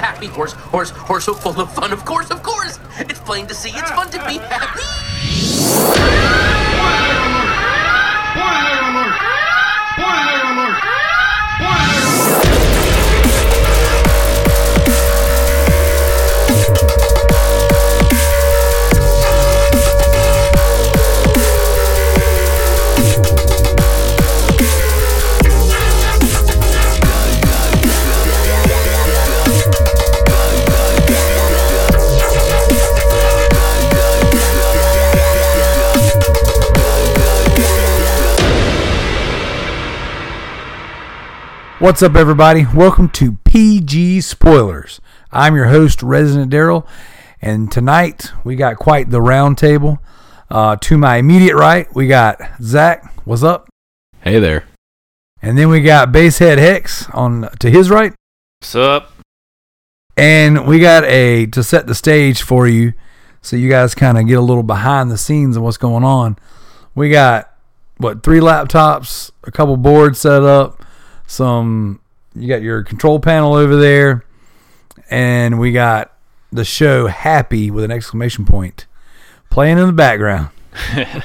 happy horse, horse, horse so full of fun. Of course, of course. It's plain to see. It's fun to be happy. Alert! Alert! Spoiler What's up, everybody? Welcome to PG Spoilers. I'm your host, Resident Daryl, and tonight we got quite the round table. Uh, to my immediate right, we got Zach. What's up? Hey there. And then we got Basehead Hex on to his right, What's up? and we got a to set the stage for you, so you guys kind of get a little behind the scenes of what's going on. We got what three laptops, a couple boards set up, some. You got your control panel over there, and we got the show "Happy" with an exclamation point playing in the background.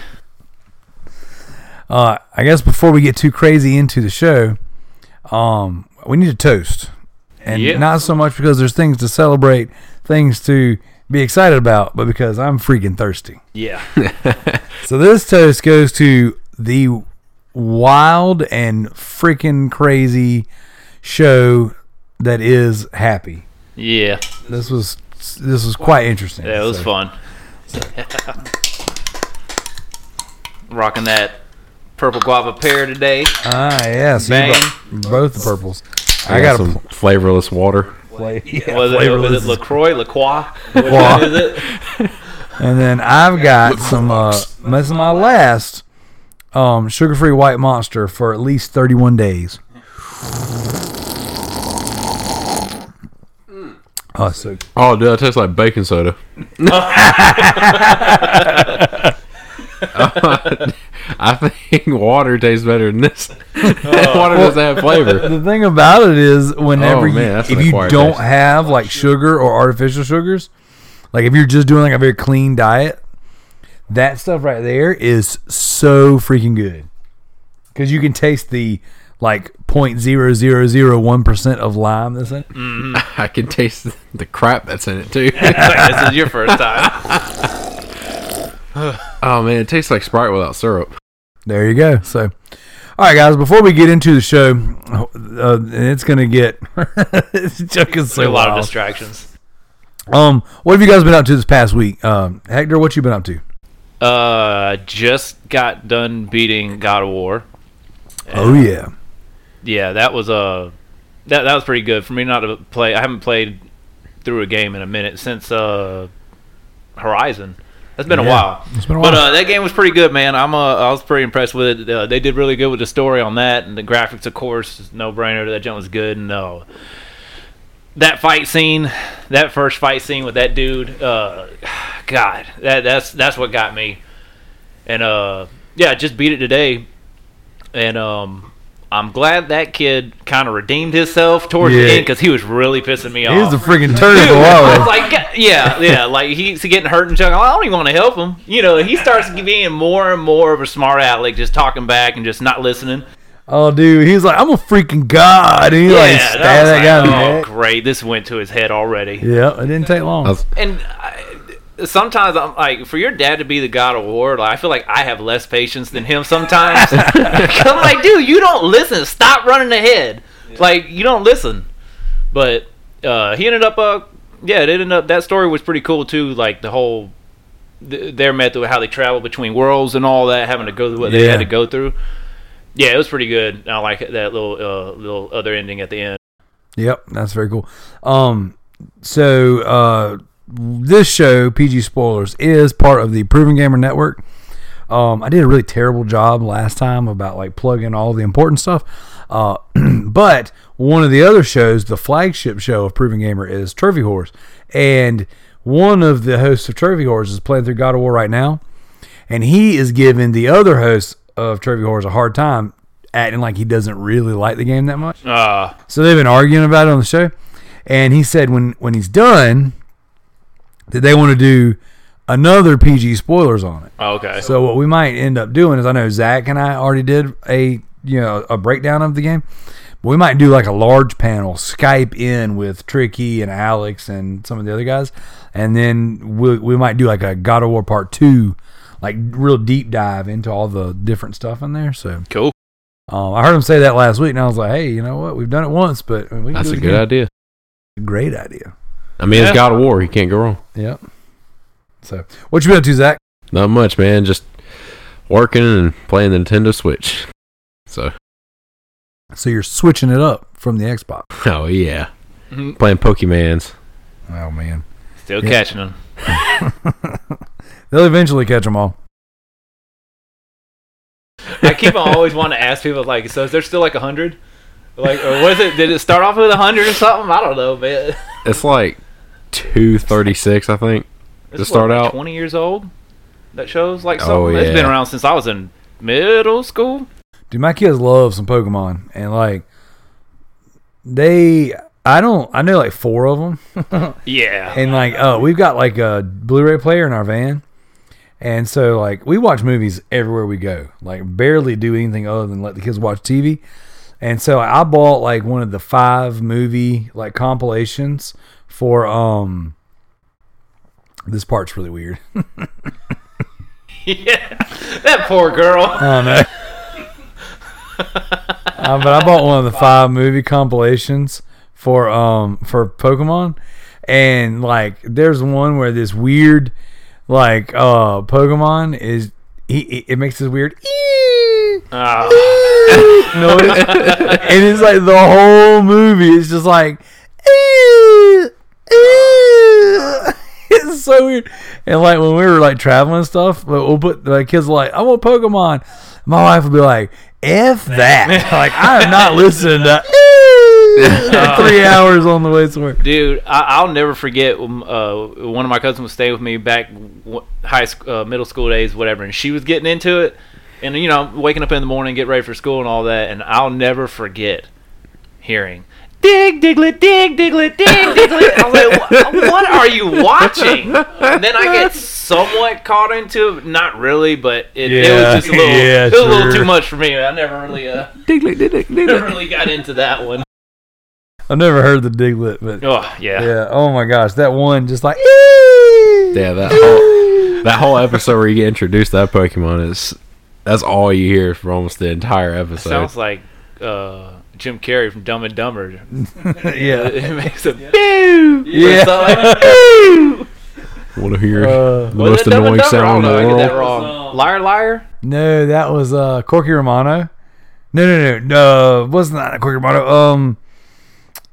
uh, I guess before we get too crazy into the show, um, we need to toast, and Yeah. not so much because there's things to celebrate, things to be excited about, but because I'm freaking thirsty. Yeah. So this toast goes to the wild and freaking crazy show that is Happy. Yeah. This was this was quite interesting. Yeah, it was So- fun. Rocking that purple guava pear today. Ah, yeah. So you Bang. brought both the purples. I, I got, got a some flavorless water. play. Yeah, was, it, was it LaCroix? LaCroix? LaCroix. one is it? And then I've got some. Uh, this is my last um, sugar-free white monster for at least 31 days. Oh, so Oh, dude, that tastes like baking soda. I think water tastes better than this. water doesn't have flavor. the thing about it is, whenever Oh, you, man, that's if you don't taste. have like sugar or artificial sugars, like if you're just doing like a very clean diet, that stuff right there is so freaking good because you can taste the like point zero zero zero one percent of lime that's in. it. I can taste the crap that's in it too. this is your first time. oh man, it tastes like Sprite without syrup. There you go. So, all right, guys. Before we get into the show, uh, it's gonna get it's joking so a lot of distractions. Um, what have you guys been up to this past week? Um, Hector, what you been up to? Uh, just got done beating God of War. Oh yeah. Yeah, that was uh, that that was pretty good for me not to play. I haven't played through a game in a minute since uh, Horizon. That's been a while. it's been a But while. uh, that game was pretty good, man. I'm uh, I was pretty impressed with it. Uh, they did really good with the story on that, and the graphics, of course, no brainer. That jump was good, and uh, that fight scene, that first fight scene with that dude, uh, God, that that's that's what got me. And uh, yeah, just beat it today, and um, I'm glad that kid kind of redeemed himself towards Yeah. the end because he was really pissing me He off. was a freaking turd I was like, yeah, yeah, like he's getting hurt and chucking. I don't even want to help him. You know, he starts being more and more of a smart aleck, just talking back and just not listening. Oh, dude, he's like, "I'm a freaking god," and he like yeah, stabbed that, that like, guy in the oh, great! This went to his head already. Yeah, it didn't take long. And I, sometimes I'm like, for your dad to be the god of war, like I feel like I have less patience than him sometimes. I'm like, dude, you don't listen. Stop running ahead. Like you don't listen. But uh, he ended up, uh, yeah, it ended up. That story was pretty cool too. Like the whole th- their method, how they travel between worlds and all that, having to go through what they had to go through. Yeah, it was pretty good. I like that little uh, little other ending at the end. Yep, that's very cool. Um, so uh, this show, PG Spoilers, is part of the Proven Gamer Network. Um, I did a really terrible job last time about like plugging all the important stuff. Uh, but one of the other shows, the flagship show of Proven Gamer, is Trophy Horse, and one of the hosts of Trophy Horse is playing through God of War right now, and he is giving the other host of Trophy Horse a hard time, acting like he doesn't really like the game that much. Uh, So they've been arguing about it on the show. and he said when when he's done, that they want to do another PG spoilers on it. Oh, okay. So what we might end up doing is I know Zach and I already did a you know a breakdown of the game. But we might do like a large panel, Skype in with Tricky and Alex and some of the other guys, and then we we might do like a God of War Part Two, like real deep dive into all the different stuff in there. So cool. um, I heard him say that last week, and I was like, hey, you know what? We've done it once, but we can That's do a good again. idea. Great idea. I mean, Yeah. it's God of War. You can't go wrong. Yep. So what you been up to, Zach? Not much, man. Just working and playing the Nintendo Switch. So, So you're switching it up from the Xbox. oh yeah, Mhm. playing Pokemans. Oh man, Still Yeah. catching them. they'll eventually catch them all. I keep on always wanting to ask people like, so is there still like a hundred? Like, or was it? Did it start off with a hundred or something? I don't know, man. It's like two thirty six, I think. This To is start what, like out? twenty years old. That shows like Oh, something. It's been around since I was in middle school. Dude, my kids love some Pokemon, and like they, I don't, I know like four of them, Yeah. and like, uh, we've got like a Blu-ray player in our van, and so like we watch movies everywhere we go. Like barely do anything other than let the kids watch TV, and so I bought like one of the five movie like compilations for um. This part's really weird. yeah. That poor girl. I know. uh, but I bought one of the five movie compilations for um for Pokemon, and like there's one where this weird like uh Pokemon is he it- it makes this weird Oh, noise, and it's like the whole movie is just like. It's so weird, and like when we were like traveling and stuff, like, we'll put the kids are like, "I want Pokemon." My wife would be like, "F that!" like I am not listening to three hours on the way to work. dude, I, I'll never forget. um, Uh, one of my cousins was staying with me back high school, uh, middle school days, whatever, and she was getting into it, and you know, waking up in the morning, get ready for school and all that, and I'll never forget hearing. Dig Diglett, dig Diglett, dig Diglett. I was like, "Wha- what are you watching? And then I get somewhat caught into it. Not really, but it, it was just a little, yeah, it was a little too much for me. I never really, uh, never really got into that one. I've never heard the Diglett, but Oh, yeah. yeah, oh my gosh, that one just like Yeah, that whole that whole episode where you get introduced to that Pokemon is that's all you hear for almost the entire episode. Sounds like uh, Jim Carrey from Dumb and Dumber. yeah. It makes a boo. Yeah. Like, boo. Want to hear Uh, the most it Dumb annoying sound don't in the know. I get that wrong. Liar, liar. No, that was uh Corky Romano. No, no, no, no. Wasn't that Corky Romano. Um,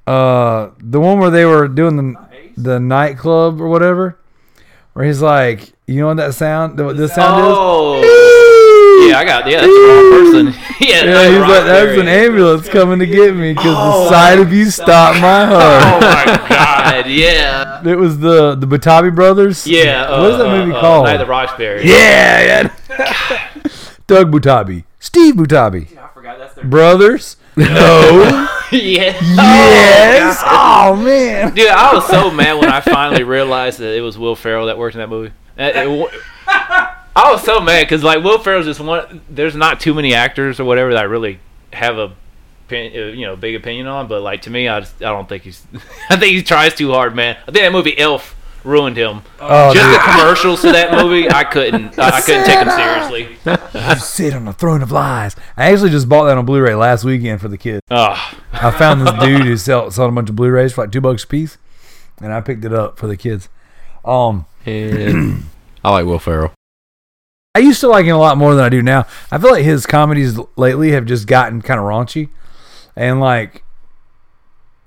uh, the one where they were doing the the nightclub or whatever, where he's like, you know what that sound? What this sound Oh. is? Yeah, I got. Yeah, that's the wrong person. yeah, Yeah, he's like, that's an ambulance coming to get me because Oh, the sight of you stopped my heart. Oh my god. Yeah. It was the the Butabi brothers. Yeah. what is that uh, movie uh, called? Night of the Roxbury. Yeah, yeah. Doug Butabi, Steve Butabi, I forgot that's their. brothers. No. yeah. yes. Oh man. Dude, I was so mad when I finally realized that it was Will Ferrell that worked in that movie. Uh, it I was so mad because like Will Ferrell's just one. There's not too many actors or whatever that I really have a, uh, you know, big opinion on. But like to me, I just, I don't think he's. I think he tries too hard, man. I think that movie Elf ruined him. Oh, Just dude. the commercials to that movie, I couldn't. I, I couldn't take him seriously. You sit on the throne of lies. I actually just bought that on Blu-ray last weekend for the kids. Oh, I found this dude who sell, sold a bunch of Blu-rays for like two bucks a piece, and I picked it up for the kids. Um, And I like Will Ferrell. I used to like him a lot more than I do now. I feel like his comedies lately have just gotten kind of raunchy, and like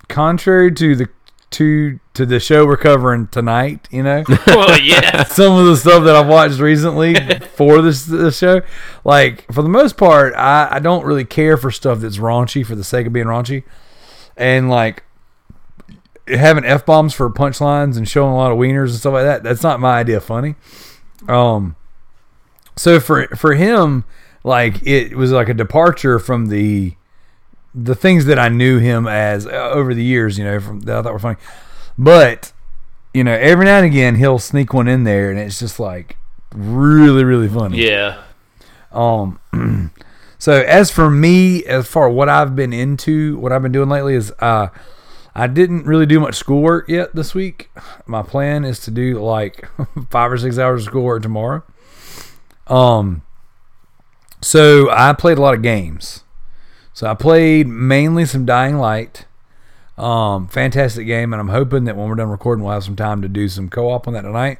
contrary to the to to the show we're covering tonight, you know. well, yeah. some of the stuff that I've watched recently for this, this show, like for the most part, I, I don't really care for stuff that's raunchy for the sake of being raunchy, and like having f bombs for punchlines and showing a lot of wieners and stuff like that. That's not my idea of funny. Um, so for for him, like it was like a departure from the the things that I knew him as uh, over the years, you know, from that I thought were funny. But you know, every now and again he'll sneak one in there, and it's just like really, really funny. Yeah. Um, so as for me, as far what I've been into, what I've been doing lately is, uh, I didn't really do much schoolwork yet this week. My plan is to do like five or six hours of schoolwork tomorrow. Um, so I played a lot of games. So I played mainly some Dying Light. Um, fantastic game, and I'm hoping that when we're done recording, we'll have some time to do some co-op on that tonight.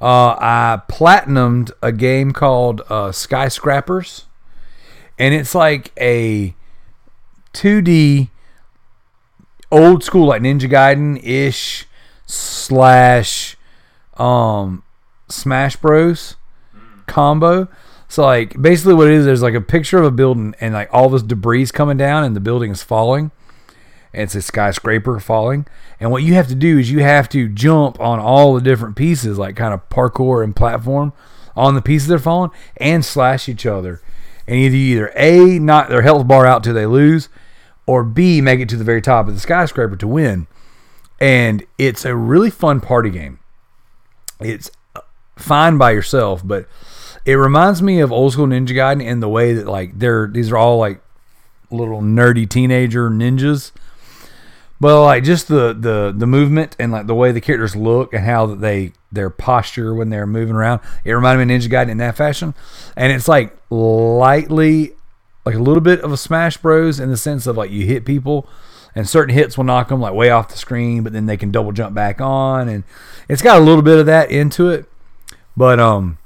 Uh, I platinumed a game called uh, Skyscrapers, and it's like a 2D old school like Ninja Gaiden ish slash um Smash Bros combo. So like basically what it is, there's like a picture of a building and like all this debris is coming down and the building is falling. And it's a skyscraper falling. And what you have to do is you have to jump on all the different pieces, like kind of parkour and platform on the pieces that are falling and slash each other. And either either A, knock their health bar out till they lose, or B, make it to the very top of the skyscraper to win. And it's a really fun party game. It's uh, fine by yourself, but it reminds me of old school Ninja Gaiden in the way that like they're these are all like little nerdy teenager ninjas. But like just the the the movement and like the way the characters look and how they their posture when they're moving around, it reminded me of Ninja Gaiden in that fashion. And it's like lightly like a little bit of a Smash Bros in the sense of like you hit people and certain hits will knock them like way off the screen, but then they can double jump back on, and it's got a little bit of that into it. But um,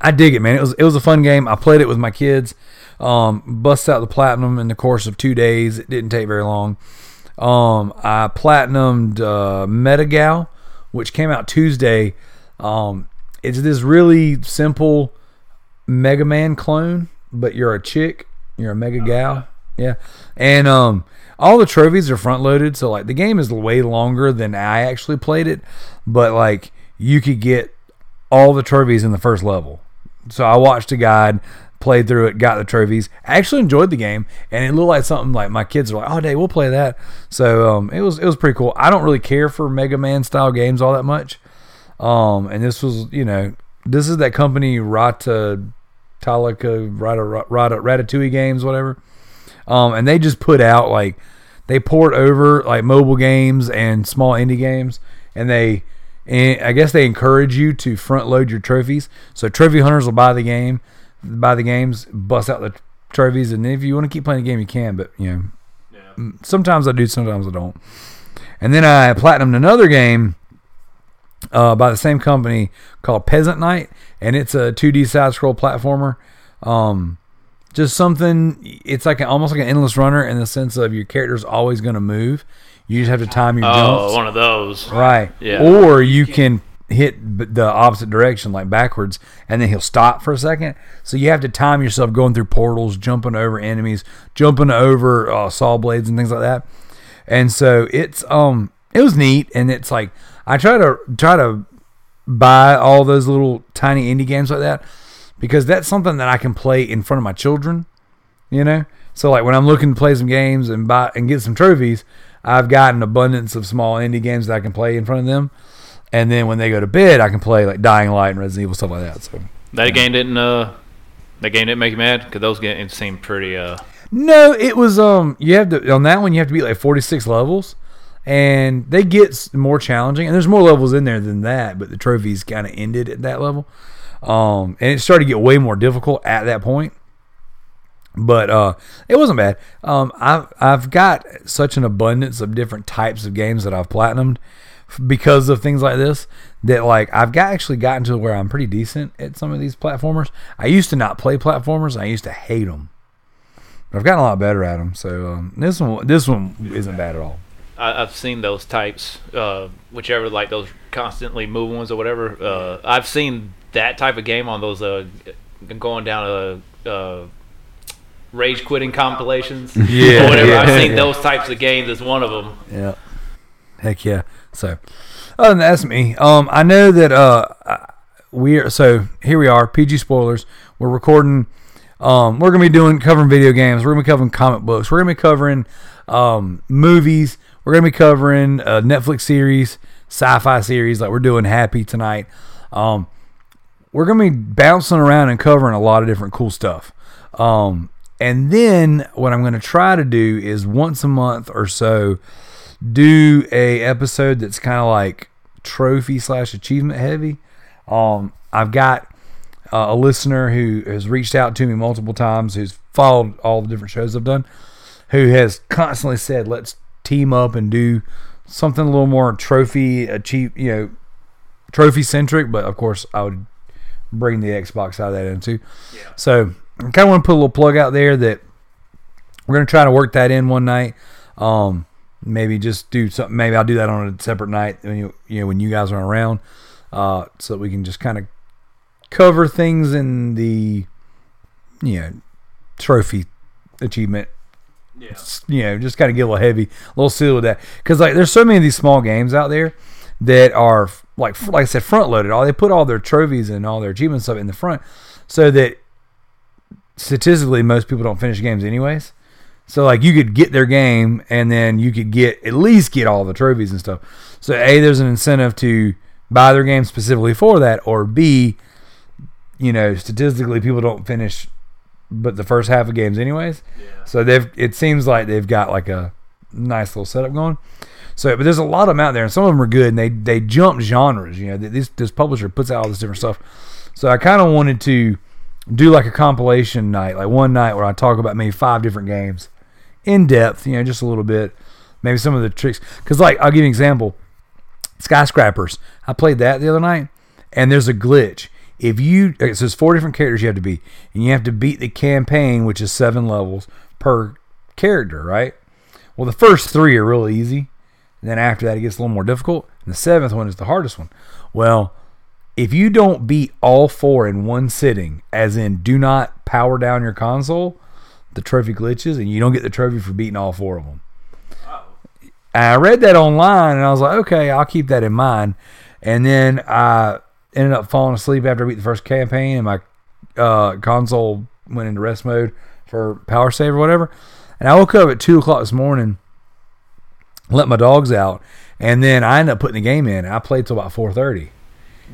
I dig it, man. It was it was a fun game. I played it with my kids. Um, bust out the platinum in the course of two days. It didn't take very long. Um, I platinumed uh, Metagal, which came out Tuesday. Um, it's this really simple Mega Man clone, but you're a chick. You're a Mega Gal. Yeah, and um, all the trophies are front loaded, so like the game is way longer than I actually played it, but like you could get all the trophies in the first level. So I watched a guide, played through it, got the trophies. I actually enjoyed the game, and it looked like something like my kids were like, "Oh, day, we'll play that." So um, it was it was pretty cool. I don't really care for Mega Man style games all that much, um, and this was you know this is that company Rata Talika Rata Rata Ratatouille games whatever, um, and they just put out like they port over like mobile games and small indie games, and they and I guess they encourage you to front load your trophies. So trophy hunters will buy the game, buy the games, bust out the trophies, and if you want to keep playing the game, you can. But you know, mm, sometimes I do, sometimes I don't. And then I platinumed another game uh, by the same company called Peasant Knight, and it's a 2D side scroll platformer. Um, just something. It's like an, almost like an endless runner in the sense of your character's always going to move. You just have to time your Oh, jumps. one of those. Right. Yeah. Or you can hit the opposite direction, like backwards, and then he'll stop for a second. So you have to time yourself going through portals, jumping over enemies, jumping over uh, saw blades and things like that. And so it's um it was neat, and it's like I try to try to buy all those little tiny indie games like that because that's something that I can play in front of my children. You know, so like when I'm looking to play some games and buy and get some trophies, I've got an abundance of small indie games that I can play in front of them. And then when they go to bed, I can play like Dying Light and Resident Evil stuff like that. So That game didn't. Uh, that game didn't make you mad because those games seem pretty. Uh, no, it was um you have to on that one you have to beat like 46 levels, and they get more challenging. And there's more levels in there than that, but the trophies kind of ended at that level. Um, and it started to get way more difficult at that point. But uh, it wasn't bad. Um, I've I've got such an abundance of different types of games that I've platinumed because of things like this that like I've got actually gotten to where I'm pretty decent at some of these platformers. I used to not play platformers. I used to hate them. But I've gotten a lot better at them. So um, this one this one isn't bad at all. I, I've seen those types, uh, whichever like those constantly move ones or whatever. Uh, I've seen that type of game on those uh, going down a uh, rage quitting compilations. Yeah, or whatever. yeah, I've seen yeah. those types of games as one of them. Yeah. Heck yeah. So, other than that, that's me. Um, I know that uh, we're so here we are. PG spoilers. We're recording Um, we're gonna be doing covering video games. We're gonna be covering comic books. We're gonna be covering um, movies. We're gonna be covering a Netflix series, sci-fi series like we're doing Happy tonight. Um, we're gonna be bouncing around and covering a lot of different cool stuff. Um, and then what I'm gonna try to do is once a month or so do a episode that's kind of like trophy slash achievement heavy. Um, I've got uh, a listener who has reached out to me multiple times, who's followed all the different shows I've done, who has constantly said, "Let's team up and do something a little more trophy achieve, you know, trophy centric." But of course, I would bring the Xbox out of that into. So I kind of want to put a little plug out there that we're gonna try to work that in one night. Um, maybe just do something. Maybe I'll do that on a separate night when you you know when you guys aren't around, uh, so that we can just kind of cover things in the you know trophy achievement. Yeah. You know, just kind of get a little heavy, a little silly with that because like there's so many of these small games out there that are like like I said front loaded. All they put all their trophies and all their achievements stuff in the front, so that statistically most people don't finish games anyways. So like you could get their game and then you could get at least get all the trophies and stuff. So A there's an incentive to buy their game specifically for that or B you know statistically people don't finish but the first half of games anyways. Yeah. So they've it seems like they've got like a nice little setup going. So but there's a lot of them out there and some of them are good and they they jump genres, you know. This this publisher puts out all this different stuff. So I kind of wanted to do like a compilation night, like one night where I talk about maybe five different games in depth, you know, just a little bit, maybe some of the tricks. Because, like, I'll give you an example Skyscrapers. I played that the other night, and there's a glitch. If you, so there's four different characters you have to beat, and you have to beat the campaign, which is seven levels per character, right? Well, the first three are really easy. And then after that, it gets a little more difficult. And the seventh one is the hardest one. Well, if you don't beat all four in one sitting, as in do not power down your console, the trophy glitches, and you don't get the trophy for beating all four of them. And I read that online, and I was like, okay, I'll keep that in mind. And then I ended up falling asleep after I beat the first campaign, and my uh, console went into rest mode for power save or whatever. And I woke up at two o'clock this morning, let my dogs out, and then I ended up putting the game in. I played till about four thirty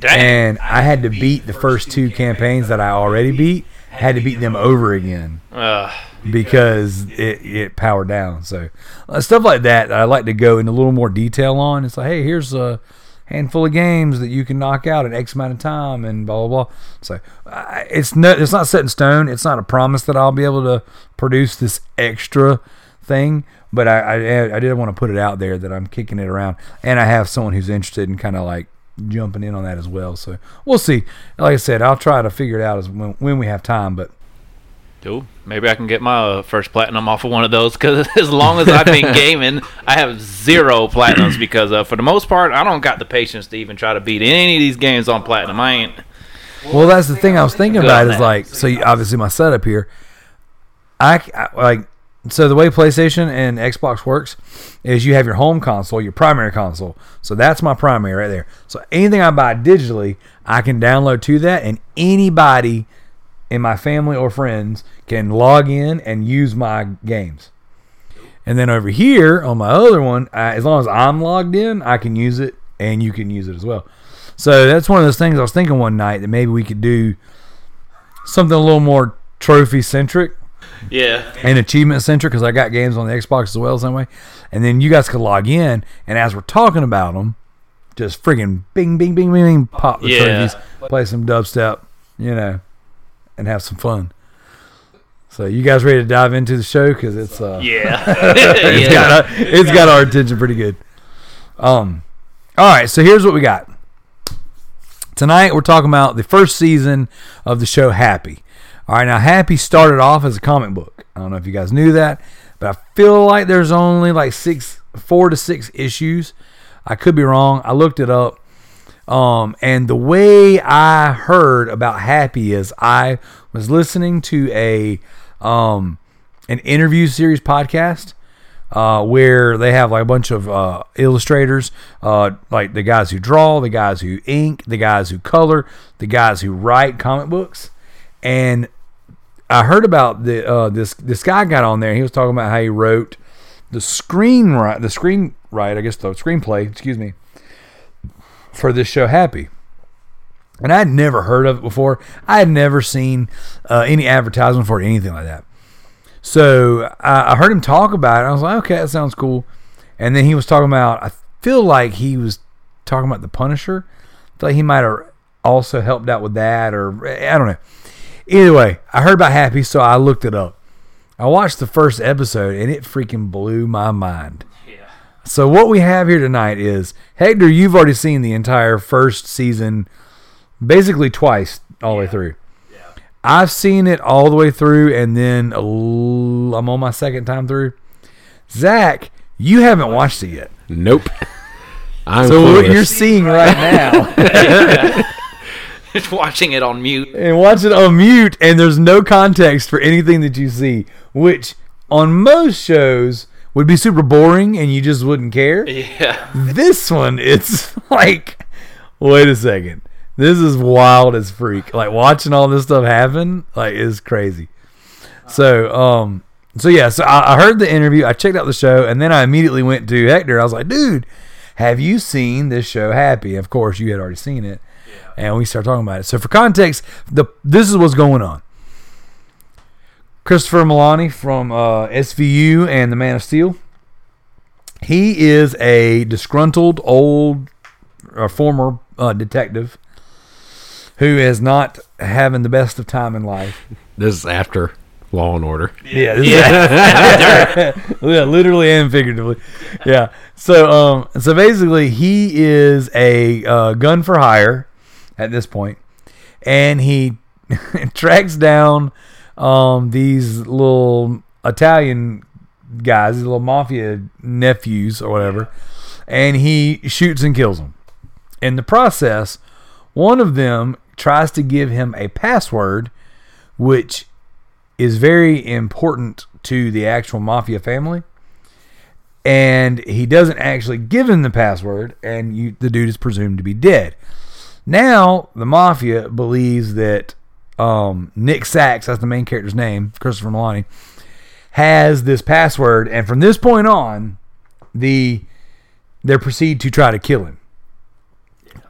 and I had to beat the first two campaigns that I already beat. Had to beat them over again Ugh. because it, it powered down. So uh, stuff like that, that I like to go into a little more detail on. It's like, hey, here's a handful of games that you can knock out in X amount of time, and blah blah blah. So uh, it's no, it's not set in stone. It's not a promise that I'll be able to produce this extra thing. But I, I, I did want to put it out there that I'm kicking it around, and I have someone who's interested in kind of like jumping in on that as well. So we'll see. Like I said, I'll try to figure it out as when, when we have time. But Cool. Maybe I can get my uh, first platinum off of one of those because as long as I've been gaming, I have zero platinums because uh, for the most part, I don't got the patience to even try to beat any of these games on platinum. I ain't. well, that's the thing I was thinking about is like so. You, obviously, my setup here, I like so the way PlayStation and Xbox works is you have your home console, your primary console. So that's my primary right there. So anything I buy digitally, I can download to that, and anybody in my family or friends can log in and use my games. And then over here on my other one, I, as long as I'm logged in, I can use it, and you can use it as well. So that's one of those things I was thinking one night that maybe we could do something a little more trophy centric Yeah. and achievement centric because I got games on the Xbox as well, same way. And then you guys could log in, and as we're talking about them, just friggin' bing, bing, bing, bing, bing, pop the Yeah. trophies, play some dubstep, you know, and have some fun. So you guys ready to dive into the show because it's uh, Yeah. it's yeah. got our, it's got our attention pretty good. Um, all right, so here's what we got. Tonight we're talking about the first season of the show Happy. All right, now Happy started off as a comic book. I don't know if you guys knew that, but I feel like there's only like six, four to six issues. I could be wrong. I looked it up. Um, and the way I heard about Happy is I was listening to a um, an interview series podcast uh, where they have like a bunch of uh, illustrators, uh, like the guys who draw, the guys who ink, the guys who color, the guys who write comic books, and I heard about the uh, this this guy got on there. He was talking about how he wrote the screen the screenwrite, I guess the screenplay, excuse me, for this show Happy. And I had never heard of it before. I had never seen uh, any advertisement for anything like that. So I, I heard him talk about it. I was like, okay, that sounds cool. And then he was talking about. I feel like he was talking about the Punisher. I feel like he might have also helped out with that, or I don't know. Either way, I heard about Happy, so I looked it up. I watched the first episode, and it freaking blew my mind. Yeah. So what we have here tonight is Hector. You've already seen the entire first season, basically twice all the way through. Yeah. I've seen it all the way through, and then I'm on my second time through. Zach, you haven't watched it yet. Nope. I'm So what you're seeing right now, Just watching it on mute. and watch it on mute, and there's no context for anything that you see, which on most shows would be super boring, and you just wouldn't care. Yeah. This one, it's like, wait a second. This is wild as freak. Like watching all this stuff happen, like is crazy. So, um, so yeah, so I, I heard the interview, I checked out the show, and then I immediately went to Hector. I was like, dude, have you seen this show Happy? Of course, you had already seen it, and we start talking about it. So for context, the this is what's going on. Christopher Meloni from uh, SVU and The Man of Steel. He is a disgruntled old or former uh, detective who is not having the best of time in life. This is after Law and Order. Yeah, this is- yeah, literally and figuratively. Yeah. So, um, so basically, he is a uh, gun for hire at this point, and he tracks down um, these little Italian guys, these little mafia nephews or whatever, and he shoots and kills them. In the process, one of them tries to give him a password, which is very important to the actual mafia family. And he doesn't actually give him the password, and you, the dude is presumed to be dead. Now, the mafia believes that um, Nick Sax, that's the main character's name, Christopher Meloni, has this password, and from this point on, the they proceed to try to kill him.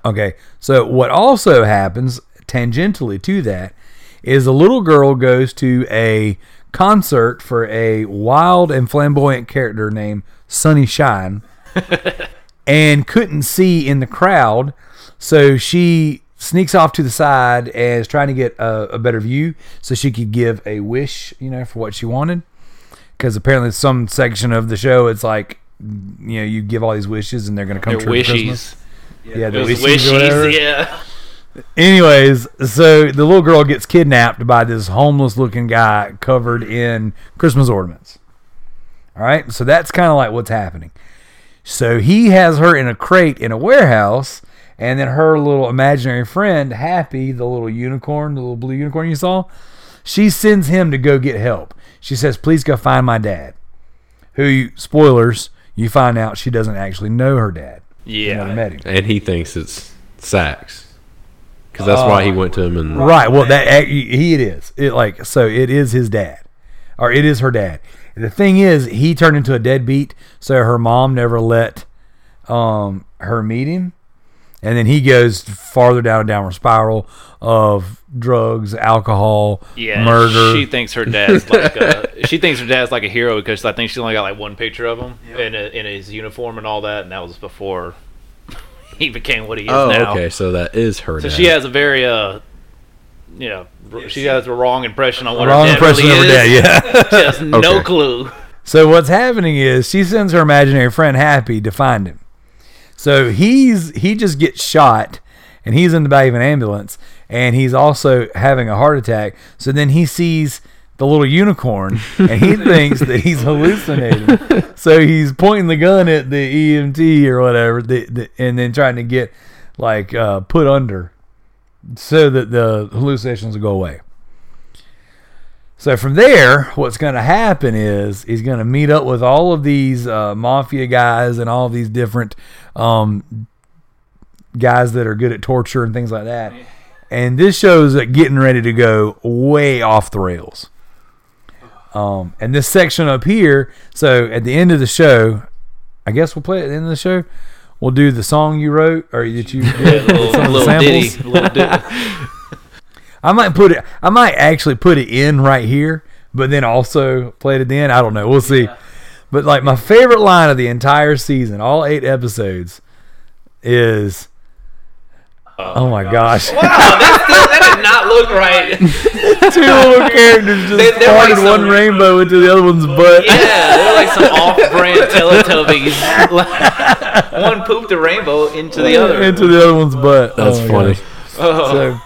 Okay, so what also happens tangentially to that is a little girl goes to a concert for a wild and flamboyant character named Sonny Shine and couldn't see in the crowd. So she sneaks off to the side and is trying to get a, a better view so she could give a wish, you know, for what she wanted. Because apparently, some section of the show, it's like, you know, you give all these wishes and they're going to come They're true. at Christmas. wishies. Yeah, the Those wishies or yeah. Anyways, so the little girl gets kidnapped by this homeless looking guy covered in Christmas ornaments. All right, so that's kind of like what's happening. So he has her in a crate in a warehouse, and then her little imaginary friend, Happy, the little unicorn, the little blue unicorn you saw, she sends him to go get help. She says, Please go find my dad. Who, spoilers, you find out she doesn't actually know her dad. She never Yeah. met him. And he thinks it's Sax. Because that's why he went to him and Right. Well, that he it is. It like so it is his dad, or it is her dad. The thing is, he turned into a deadbeat, so her mom never let um her meet him, and then he goes farther down a downward spiral of drugs, alcohol, Yeah, murder. She thinks her dad's like a, she thinks her dad's like a hero because I think she only got like one picture of him in a, in his uniform and all that, and that was before he became what he is Oh, now. okay. So that is her. So dad. she has a very uh, yeah, r- she has a wrong impression on what Wrong her dad impression really of her is. dad. Yeah. she has no clue. So what's happening is she sends her imaginary friend Happy to find him. So he's he just gets shot and he's in the back of an ambulance and he's also having a heart attack. So then he sees the little unicorn and he thinks that he's hallucinating. So he's pointing the gun at the EMT or whatever the, the, and then trying to get like uh, put under so that the hallucinations will go away. So from there, what's going to happen is he's going to meet up with all of these uh, mafia guys and all these different um, guys that are good at torture and things like that. and this show's getting ready to go way off the rails. Um, and this section up here, so at the end of the show, I guess we'll play it at the end of the show. We'll do the song you wrote or that you did, little, the little samples. ditty, little ditty. I might put it. I might actually put it in right here, but then also play it at the end. I don't know. We'll see. But like my favorite line of the entire season, all eight episodes, is. Oh, oh my gosh! Wow, that, that did not look right. Two little characters just They- they're like farted one rainbow into the other one's butt. Yeah, they're like some off-brand Teletubbies. One pooped a rainbow into the other. into the other one's butt. That's Oh funny. gosh. Oh. So,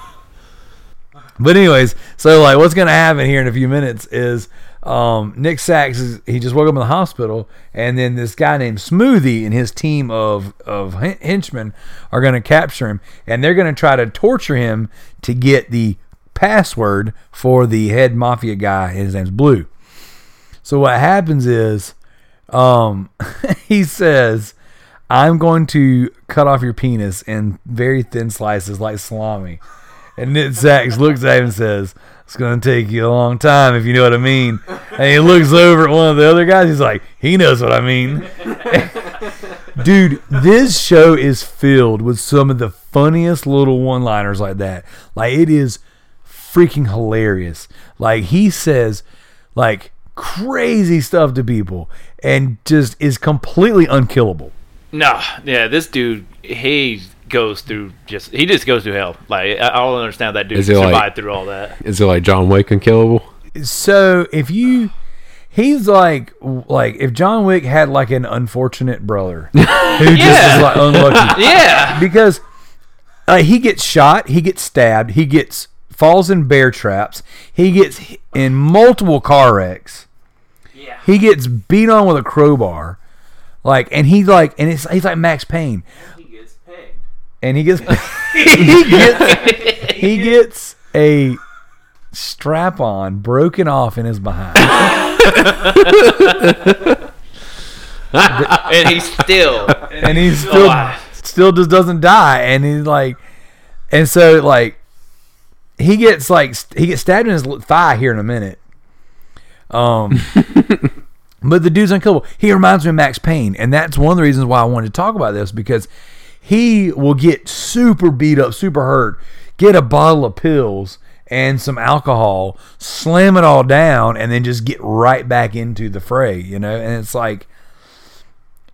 but anyways, so like what's gonna happen here in a few minutes is um, Nick Sax is he just woke up in the hospital, and then this guy named Smoothie and his team of of henchmen are gonna capture him, and they're gonna try to torture him to get the password for the head mafia guy. His name's Blue. So what happens is, um, he says, "I'm going to cut off your penis in very thin slices like salami." And Nick Sax looks at him and says, "It's going to take you a long time if you know what I mean." And he looks over at one of the other guys. He's like, "He knows what I mean." Dude, this show is filled with some of the funniest little one-liners like that. Like it is freaking hilarious. Like he says like crazy stuff to people and just is completely unkillable. No, yeah, this dude, he goes through just he just goes through hell. Like I I don't understand that dude Is it survived like- through all that. Is it like John Wick unkillable? So if you he's like like if John Wick had like an unfortunate brother who just Yeah. is like unlucky. Yeah, because uh, he gets shot, he gets stabbed, he gets falls in bear traps, he gets in multiple car wrecks. Yeah. He gets beat on with a crowbar. Like and he's like and it's he's like Max Payne. He gets pegged. And he gets he gets he gets a strap on broken off in his behind. and he's still and he still alive. still just doesn't die and he's like and so like he gets like st- he gets stabbed in his thigh here in a minute um but the dude's unkillable he reminds me of max payne and that's one of the reasons why i wanted to talk about this because he will get super beat up super hurt get a bottle of pills and some alcohol slam it all down and then just get right back into the fray you know and it's like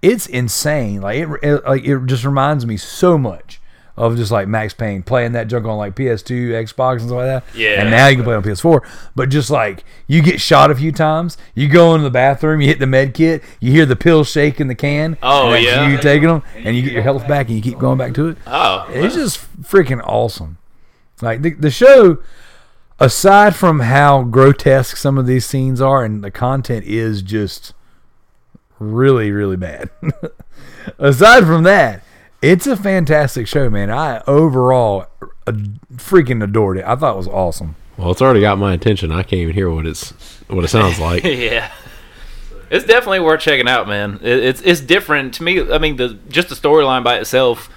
it's insane. Like it, it, like it just reminds me so much of just like Max Payne playing that junk on like PS2, Xbox, and stuff like that. Yeah. And now you can play on PS4. But just like you get shot a few times, you go into the bathroom, you hit the med kit, you hear the pills shake in the can. Oh, and that's yeah. You taking them, and you get your health back, and you keep going back to it. Oh, It's just freaking awesome. Like the, the show, aside from how grotesque some of these scenes are, and the content is just really, really bad. aside from that, it's a fantastic show, man. I overall uh, freaking adored it. I thought it was awesome. Well, it's already got my attention. I can't even hear what it's what it sounds like. yeah. It's definitely worth checking out, man. It, it's it's different to me. I mean, the just the storyline by itself.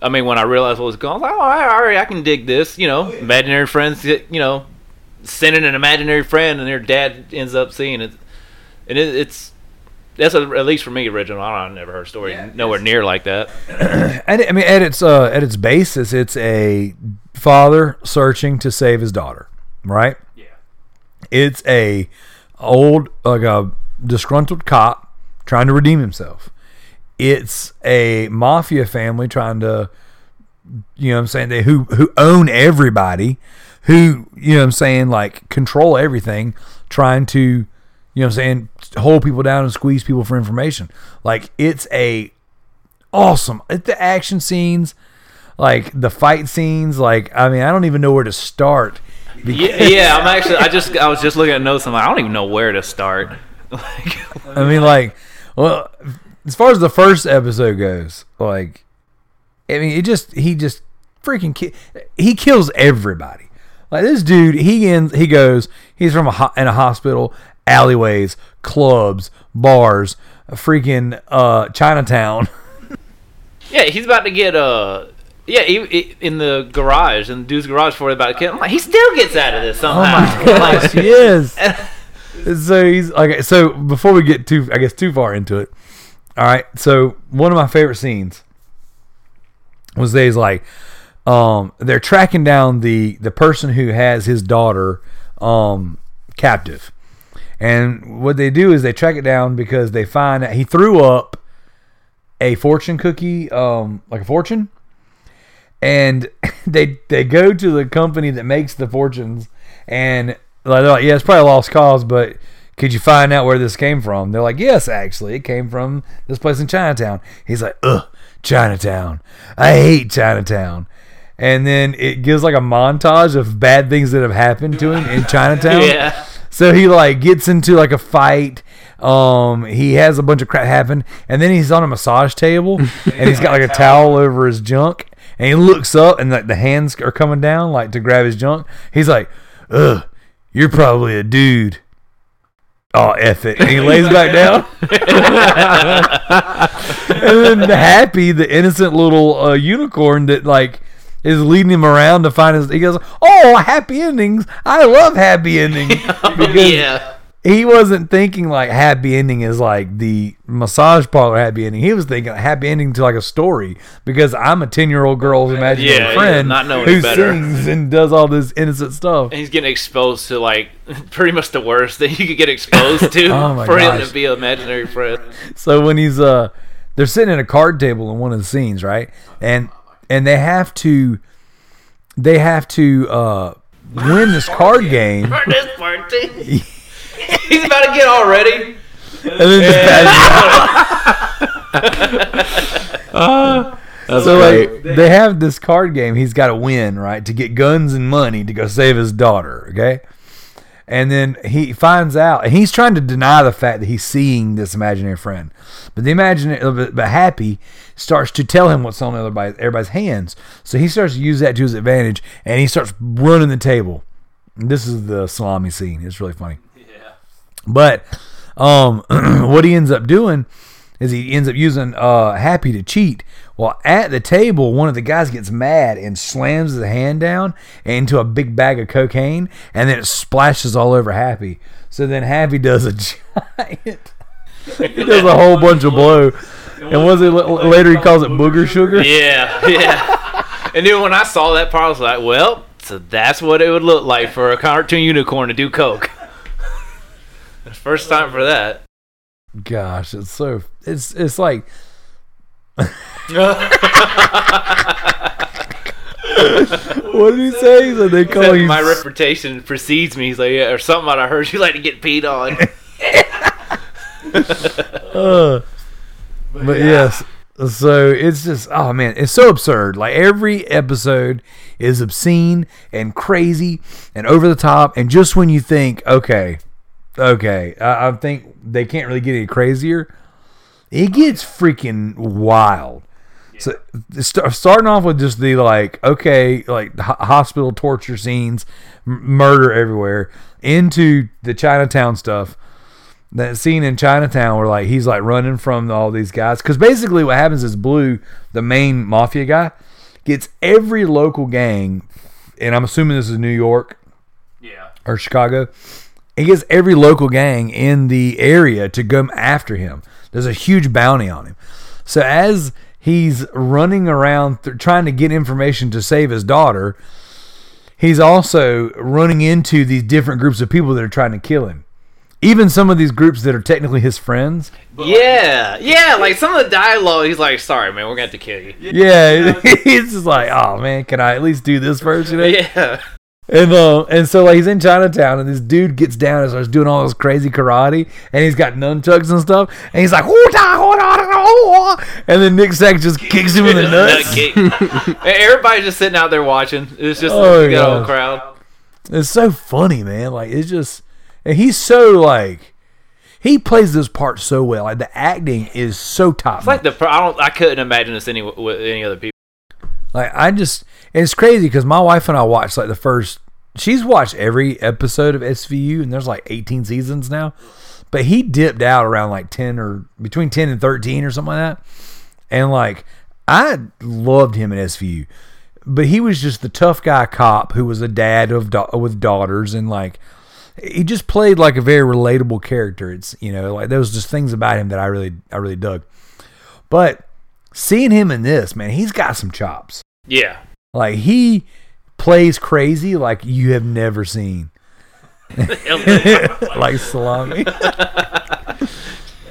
I mean, when I realized what was going, on, I was like, oh, all right, I can dig this. You know, imaginary friends. You know, sending an imaginary friend, and their dad ends up seeing it, and it, it's that's a, at least for me original. I don't I've never heard a story nowhere near like that. And I mean, at its uh, at its basis, it's a father searching to save his daughter, right? Yeah. It's a old like a disgruntled cop trying to redeem himself. It's a mafia family trying to you know what I'm saying they who who own everybody, who you know what I'm saying like control everything, trying to you know what I'm saying hold people down and squeeze people for information. Like it's a awesome. It, the action scenes, like the fight scenes, like I mean I don't even know where to start. Yeah, yeah. I'm actually. I just. I was just looking at notes. I'm like, I don't even know where to start. Like, I mean, like, well, as far as the first episode goes, like, I mean, it just he just freaking ki- he kills everybody. Like this dude, he ends, he goes, he's from a ho- in a hospital, alleyways, clubs, bars, freaking uh, Chinatown. Yeah, he's about to get uh Yeah, he, he- in the garage, in the dude's garage for about a kid. I'm like, he still gets out of this Oh somehow. my gosh, he is. so he's like, so before we get too, I guess, too far into it. All right. So one of my favorite scenes was they's like, um, they're tracking down the the person who has his daughter, um, captive, and what they do is they track it down because they find that he threw up a fortune cookie, um, like a fortune. And they they go to the company that makes the fortunes and like, they're like yeah it's probably a lost cause but could you find out where this came from? They're like yes actually it came from this place in chinatown. He's like ugh chinatown. I hate chinatown. And then it gives like a montage of bad things that have happened to him in chinatown. Yeah. So he like gets into like a fight. Um, he has a bunch of crap happen, and then he's on a massage table, and he's got like a towel over his junk, and he looks up, and like the hands are coming down like to grab his junk. He's like, "Ugh, you're probably a dude." Oh, F it. And he lays back down. and then Happy, the innocent little uh, unicorn that like is leading him around to find his. He goes, "Oh, happy endings! I love happy endings." Because yeah. he wasn't thinking like happy ending is like the massage parlor happy ending. He was thinking happy ending to like a story because I'm a ten year old girl's imaginary Yeah, yeah, friend not knowing who better. sings and does all this innocent stuff. And he's getting exposed to like pretty much the worst that you could get exposed to Oh for him to be an imaginary friend. So when he's uh they're sitting at a card table in one of the scenes, right? And and they have to they have to uh win this card game this party. he's about to get all ready. then just pass That's So great. like they have this card game he's got to win, right, to get guns and money to go save his daughter, okay? And then he finds out, and he's trying to deny the fact that he's seeing this imaginary friend. But the imaginary, but but Happy starts to tell him what's on everybody's, everybody's hands. So he starts to use that to his advantage, and he starts running the table. And this is the salami scene. It's really funny. Yeah. But um, what he ends up doing is he ends up using uh, Happy to cheat. Well, at the table, one of the guys gets mad and slams his hand down into a big bag of cocaine, and then it splashes all over Happy. So then Happy does a giant. he does a whole bunch of blow. And was it later he calls it booger sugar? Yeah, yeah. and then when I saw that part, I was like, well, so that's what it would look like for a cartoon unicorn to do coke. First time for that. Gosh, it's so it's it's like what did he say? So they call you my reputation precedes me. He's like, yeah, or something. I heard you like to get peed on. Uh, but yes, so it's just oh man, it's so absurd. Like every episode is obscene and crazy and over the top. And just when you think, okay, okay, I, I think they can't really get any crazier, it gets freaking wild. So st- starting off with just the like, okay, like ho- hospital torture scenes, m- murder everywhere, into the Chinatown stuff that scene in Chinatown where like he's like running from all these guys because basically what happens is Blue, the main mafia guy, gets every local gang, and I'm assuming this is New York yeah. or Chicago. He gets every local gang in the area to come after him. There's a huge bounty on him. So as he's running around th- trying to get information to save his daughter, he's also running into these different groups of people that are trying to kill him. Even some of these groups that are technically his friends. Yeah, yeah. Like some of the dialogue, he's like, "Sorry, man, we're gonna have to kill you." Yeah, he's just like, oh man, can I at least do this first? You know? Yeah. And uh, and so like he's in Chinatown, and this dude gets down and starts doing all this crazy karate, and he's got nunchucks and stuff, and he's like, and then Nick Sax just kicks him in the nuts. Everybody's just sitting out there watching. It's just Oh, a good old crowd. It's so funny, man. Like it's just, and he's so like, he plays this part so well. Like the acting is so top. It's like the I don't I couldn't imagine this any with any other people. Like I just, it's crazy because my wife and I watched like the first. She's watched every episode of SVU, and there's like 18 seasons now. But he dipped out around like 10 or between 10 and 13 or something like that. And like I loved him in SVU, but he was just the tough guy cop who was a dad of da- with daughters and like he just played like a very relatable character. It's you know like there was just things about him that I really I really dug. But seeing him in this man, he's got some chops. Yeah. Like he plays crazy like you have never seen. like salami.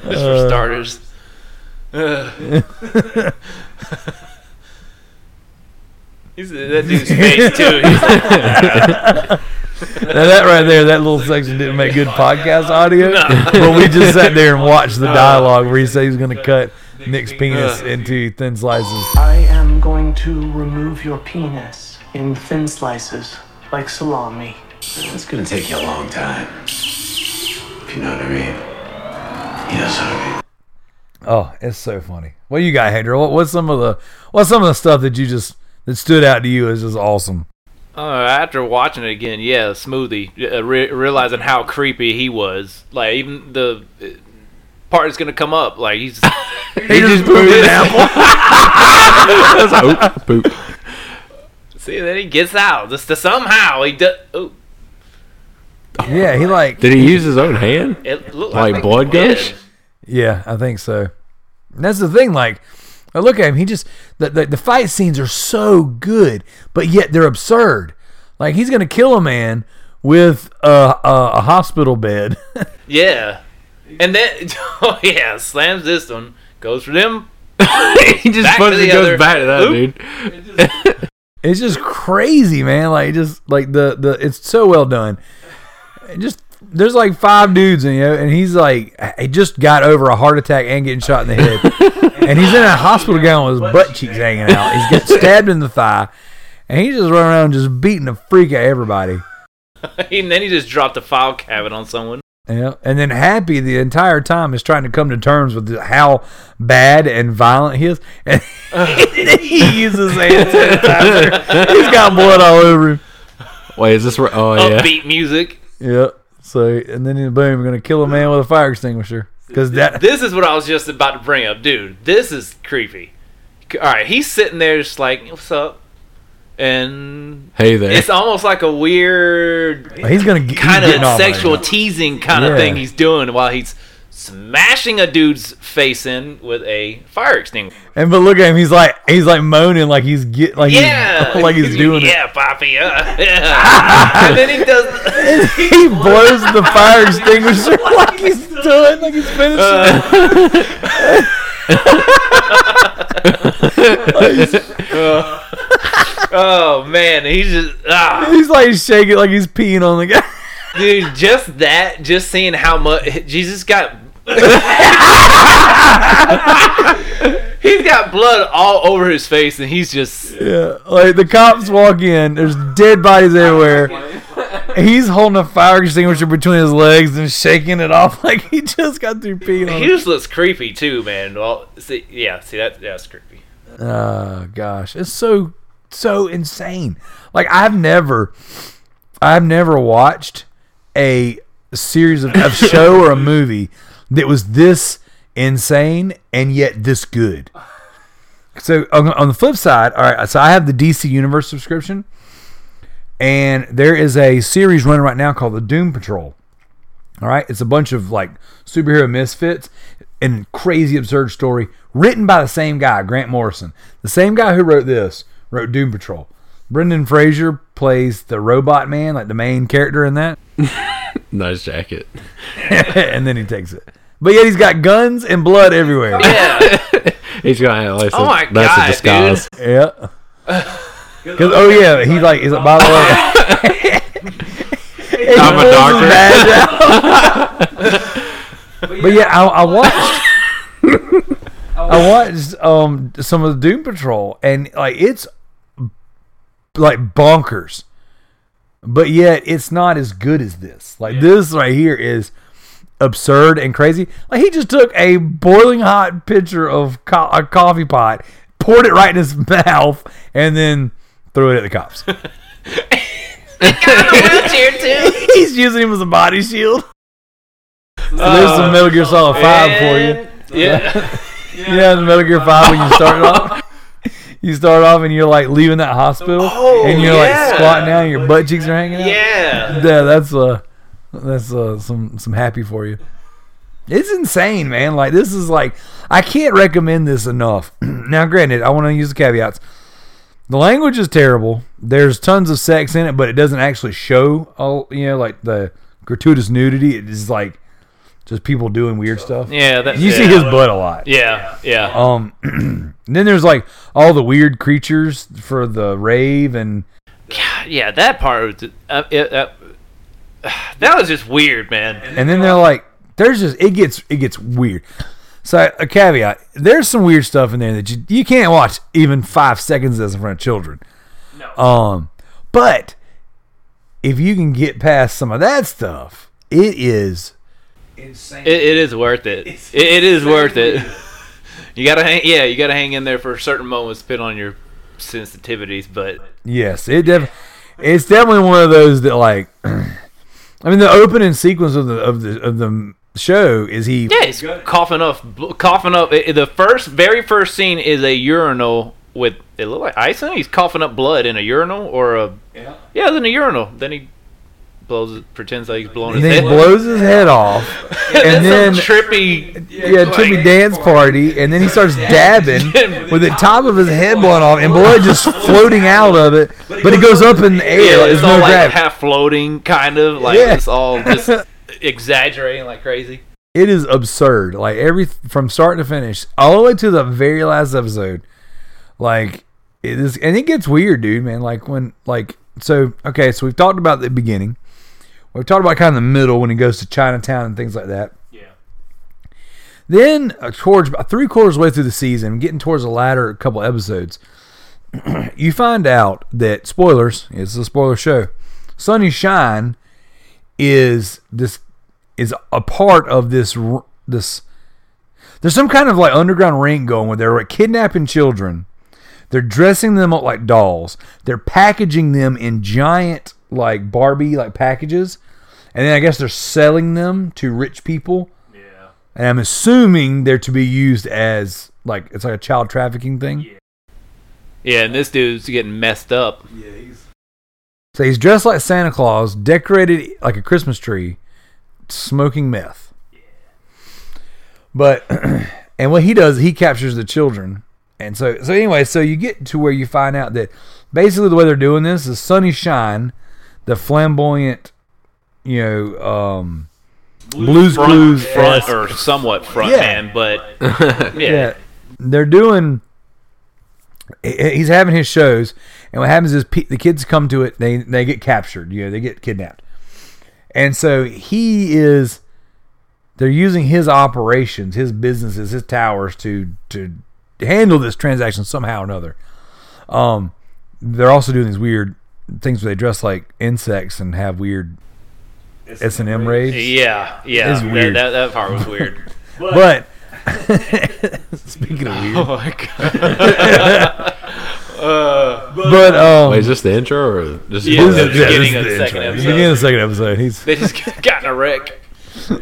Just for uh, starters. Ugh. He's that dude's face too. Like, Now that right there, that little section didn't make good podcast audio, but we just sat there and watched the dialogue where he said he's going to cut Nick's penis into thin slices. I am going to remove your penis in thin slices, like salami. It's gonna take you a long time. If you know what I mean. He knows what I mean. Oh, it's so funny. What you got, Hendra? What, what's some of the what's some of the stuff that you just that stood out to you as just awesome? uh, after watching it again, yeah, smoothie. Uh, re- realizing how creepy he was. Like even the uh, part is gonna come up. Like he's He just pooped an apple. That's poop. Poop. see, then he gets out. Just to somehow he does. Oh, Yeah, he like Did he use his own hand? it looked Like he blood did. gush? Yeah, I think so. And that's the thing. Like, I look at him. He just the, the the fight scenes are so good, but yet they're absurd. Like he's gonna kill a man with a a, a hospital bed. Yeah, and then oh yeah, slams this one. Goes for them. he just Back to the goes other- back to that, Oop. dude. it's just crazy, man. Like just like the the it's so well done. It just there's like five dudes, and you know, and he's like he just got over a heart attack and getting shot in the head, and he's in a hospital gown with his butt cheeks hanging out. He's getting stabbed in the thigh, and he just run around just beating the freak out of everybody. and then he just dropped a file cabinet on someone. Yeah, and then Happy the entire time is trying to come to terms with how bad and violent he is, and he uses hand sanitizer. He's got blood all over him. Wait, is this? Re- oh yeah. Upbeat music. Yeah. So and then boom, we're gonna kill a man with a fire extinguisher because that. This is what I was just about to bring up, dude. This is creepy. All right, he's sitting there just like, "What's up?" And Hey there. it's almost like a weird He's gonna get kind of getting off right sexual teasing kind of thing he's doing while he's smashing a dude's face in with a fire extinguisher. And but look at him, he's like he's like moaning like he's get like Yeah, he's, like he's doing it. yeah, Poppy. Uh, yeah. and then he does. it. He blows the fire extinguisher like he's doing like he's finishing. Oh man, he's just ah, he's like shaking like he's peeing on the guy. dude. Just that, just seeing how much Jesus got. he's got blood all over his face, and he's just Yeah, like the cops walk in, there's dead bodies everywhere. He's holding a fire extinguisher between his legs and shaking it off like he just got through peeing on he just looks creepy too, man. Well, see, yeah, see that that's creepy. Oh gosh, it's so so insane. Like I've never, I've never watched a series of a show or a movie that was this insane and yet this good. So on, on the flip side, all right. So I have the DC Universe subscription, and there is a series running right now called the Doom Patrol. All right, it's a bunch of like superhero misfits and crazy absurd story written by the same guy, Grant Morrison, the same guy who wrote this, wrote Doom Patrol. Brendan Fraser plays the robot man, like the main character in that, nice jacket. and then he takes it. But yet he's got guns and blood everywhere. Yeah, He's got like Oh my that's God, a disguise. Yeah. Cause oh yeah, he's like, is it by the way? I'm a doctor. badge out. but yeah, I, I watched. I watched um some of the Doom Patrol, and like it's like bonkers, but yet it's not as good as this. Like this right here is absurd and crazy. Like he just took a boiling hot pitcher of co- a coffee pot, poured it right in his mouth, and then threw it at the cops. wheelchair too. He's using him as a body shield. So there's some Metal Gear Solid 5 for you. Yeah. Yeah, the Metal Gear 5 when you start off. you start off and you're like leaving that hospital, Oh, and you're yeah. like squatting down, and your butt cheeks are hanging out. Yeah. Yeah, that's uh, that's uh, some some happy for you. It's insane, man. Like this is like I can't recommend this enough. now, granted, I want to use the caveats. The language is terrible. There's tons of sex in it, but it doesn't actually show all you know, like the gratuitous nudity. It is like just people doing weird stuff. Yeah. That, You yeah. see his butt a lot. Yeah. Yeah. Um, then there's like all the weird creatures for the rave and yeah. That part. Was, uh, it, uh, that was just weird, man. and then they're like there's just it gets it gets weird so a caveat there's some weird stuff in there that you, you can't watch even five seconds as this in front of children no. um but if you can get past some of that stuff it is insane It, it is worth it. It, it is worth it. You gotta hang. Yeah, you gotta hang in there for certain moments, depending on your sensitivities. But yes it def- it's definitely one of those that like i mean the opening sequence of the of the of the show is he yeah, he's coughing up, coughing up. the first, very first scene is a urinal with it looked like ice in it. He's coughing up blood in a urinal or a yeah, yeah, in a urinal. Then he blows, it, pretends like he's blowing and his then he head. blows his head off and then some trippy. yeah, trippy dance party, and then he starts dabbing with the top of his head blown off and blood just floating out of it. But it goes up in the air. Yeah, like it's there's all no like half floating, kind of like Yeah. it's all just exaggerating like crazy. It is absurd. Like every from start to finish, all the way to the very last episode. Like it is, and it gets weird, dude. Man, like when like so. Okay, so we've talked about the beginning. We've talked about kind of the middle when he goes to Chinatown and things like that. Yeah. Then uh, towards about three quarters of the way through the season, getting towards the latter couple episodes, you find out that spoilers. It's a spoiler show. Sonny Shine is this is a part of this this. There's some kind of like underground ring going where they're kidnapping children. They're dressing them up like dolls. They're packaging them in giant like Barbie like packages, and then I guess they're selling them to rich people. And I'm assuming they're to be used as like it's like a child trafficking thing. Yeah. Yeah, and this dude's getting messed up. Yeah, he's. So he's dressed like Santa Claus, decorated like a Christmas tree, smoking meth. But and what he does, he captures the children. And so so anyway, so you get to where you find out that basically the way they're doing this is Sonny Shine, the flamboyant, you know, um Blues Front, Clues front or somewhat front Yeah. man, but yeah. yeah, they're doing. He's having his shows, and what happens is the kids come to it. They they get captured. You know, they get kidnapped, and so he is. They're using his operations, his businesses, his towers to to handle this transaction somehow or another. Um, they're also doing these weird things where they dress like insects and have weird S and M raids. Yeah, yeah. That-. That, that part was weird. But speaking of weird, oh my god. But um, Wait, is this the intro or just Yeah, This the is- beginning this of the the second episode. Beginning of the second episode. He's They just got in a wreck.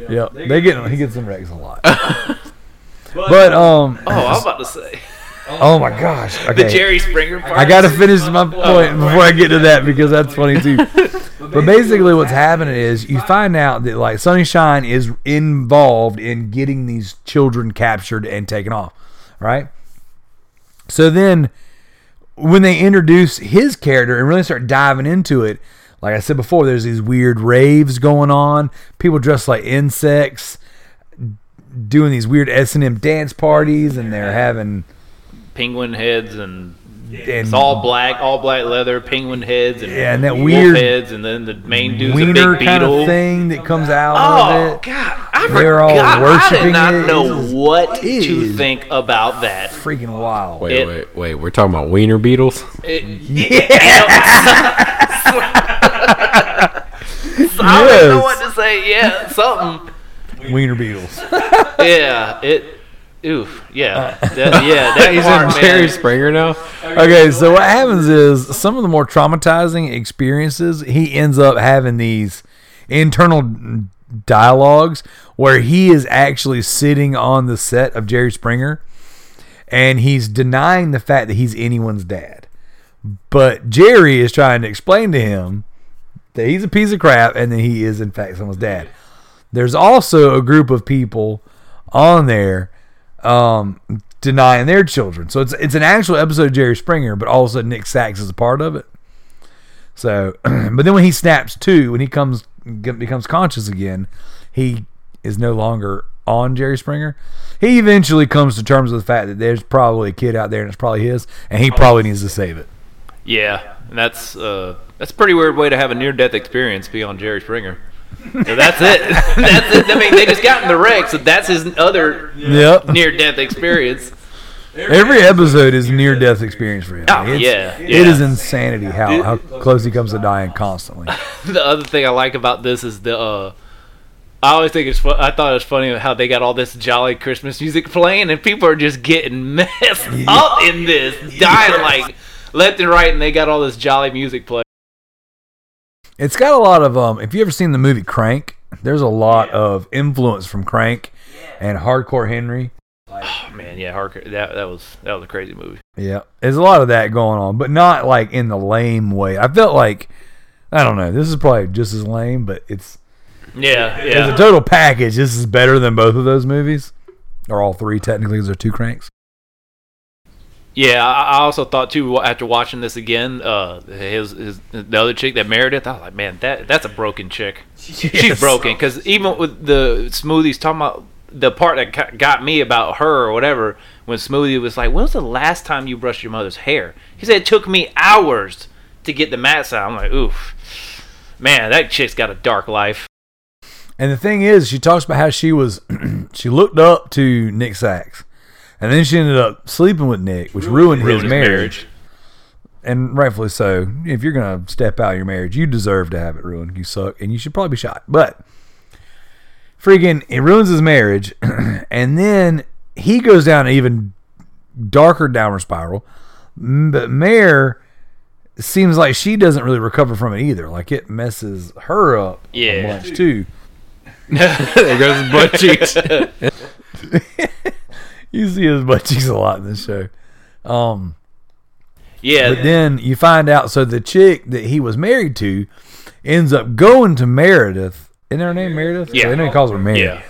yeah. They get he gets some wrecks a lot. but um, Oh, I was about to say oh my gosh. Okay. the Jerry Springer part. I got to finish my point before I get to that because that's funny too. But basically, what's happening is you find out that like Sonny Shine is involved in getting these children captured and taken off, right? So then, when they introduce his character and really start diving into it, like I said before, there's these weird raves going on. People dressed like insects, doing these weird S and M dance parties, and they're having penguin heads and and it's all black, all black leather, penguin heads and, Yeah, and that weird heads, and then the main dude's a wiener big kind beetle. of thing that comes out Oh of it. God! I They're all forgot. I worshiping did not it. know It's- what to think about that. Freaking wild. Wait, It- wait, wait. We're talking about wiener beetles. It, yeah, I don't know what to say. Yeah, something. Wiener Beetles. Yeah, it. Oof. Yeah. Uh, that, yeah. That He's part, in. Jerry Springer now. Okay, so what happens is some of the more traumatizing experiences, he ends up having these internal dialogues where he is actually sitting on the set of Jerry Springer and he's denying the fact that he's anyone's dad. But Jerry is trying to explain to him that he's a piece of crap and that he is in fact someone's dad. There's also a group of people on there um, denying their children. So it's it's an actual episode of Jerry Springer, but all of a sudden Nick Sax is a part of it. So, but then when he snaps to, when he comes becomes conscious again, he is no longer on Jerry Springer. He eventually comes to terms with the fact that there's probably a kid out there and it's probably his, and he probably needs to save it. Yeah, and that's uh, that's a pretty weird way to have a near death experience. Be on Jerry Springer. So that's it. that's it. I mean, they just got in the wreck, so that's his other Yep. near death experience. Every episode is near death experience for him. Oh, It's- yeah, It yeah. is insanity how, how close he comes to dying constantly. the other thing I like about this is the. Uh, I always think it's. Fun, I thought it was funny how they got all this jolly Christmas music playing, and people are just getting messed up in this, dying like left and right, and they got all this jolly music playing. It's got a lot of um. If you ever seen the movie Crank, there's a lot of influence from Crank and Hardcore Henry. Oh man, yeah, hardcore. That that was that was a crazy movie. Yeah, there's a lot of that going on, but not like in the lame way. I felt like I don't know. This is probably just as lame, but it's Yeah, as a total package. This is better than both of those movies, or all three technically. Because they're two cranks. Yeah, I also thought too after watching this again, uh, his, his the other chick that Meredith, I was like, man, that that's a broken chick. She's broken because even with the smoothies talking about the part that got me about her or whatever when Smoothie was like, when was the last time you brushed your mother's hair? He said it took me hours to get the mat side. I'm like, oof, man, that chick's got a dark life. And the thing is, she talks about how she was, she looked up to Nick Sax, and then she ended up sleeping with Nick, which ruined, his, Ruined his marriage. marriage. And rightfully so. If you're gonna step out of your marriage, you deserve to have it ruined. You suck, and you should probably be shot. But freaking, it ruins his marriage, and then he goes down an even darker downward spiral. But Mare seems like she doesn't really recover from it either. Like it messes her up Yeah. a bunch too. there goes butt cheeks. You see his butt cheeks a lot in this show. Um, Yeah, but then you find out so the chick that he was married to ends up going to Meredith. Isn't her name Meredith? Yeah. I know he calls her Mary. yeah.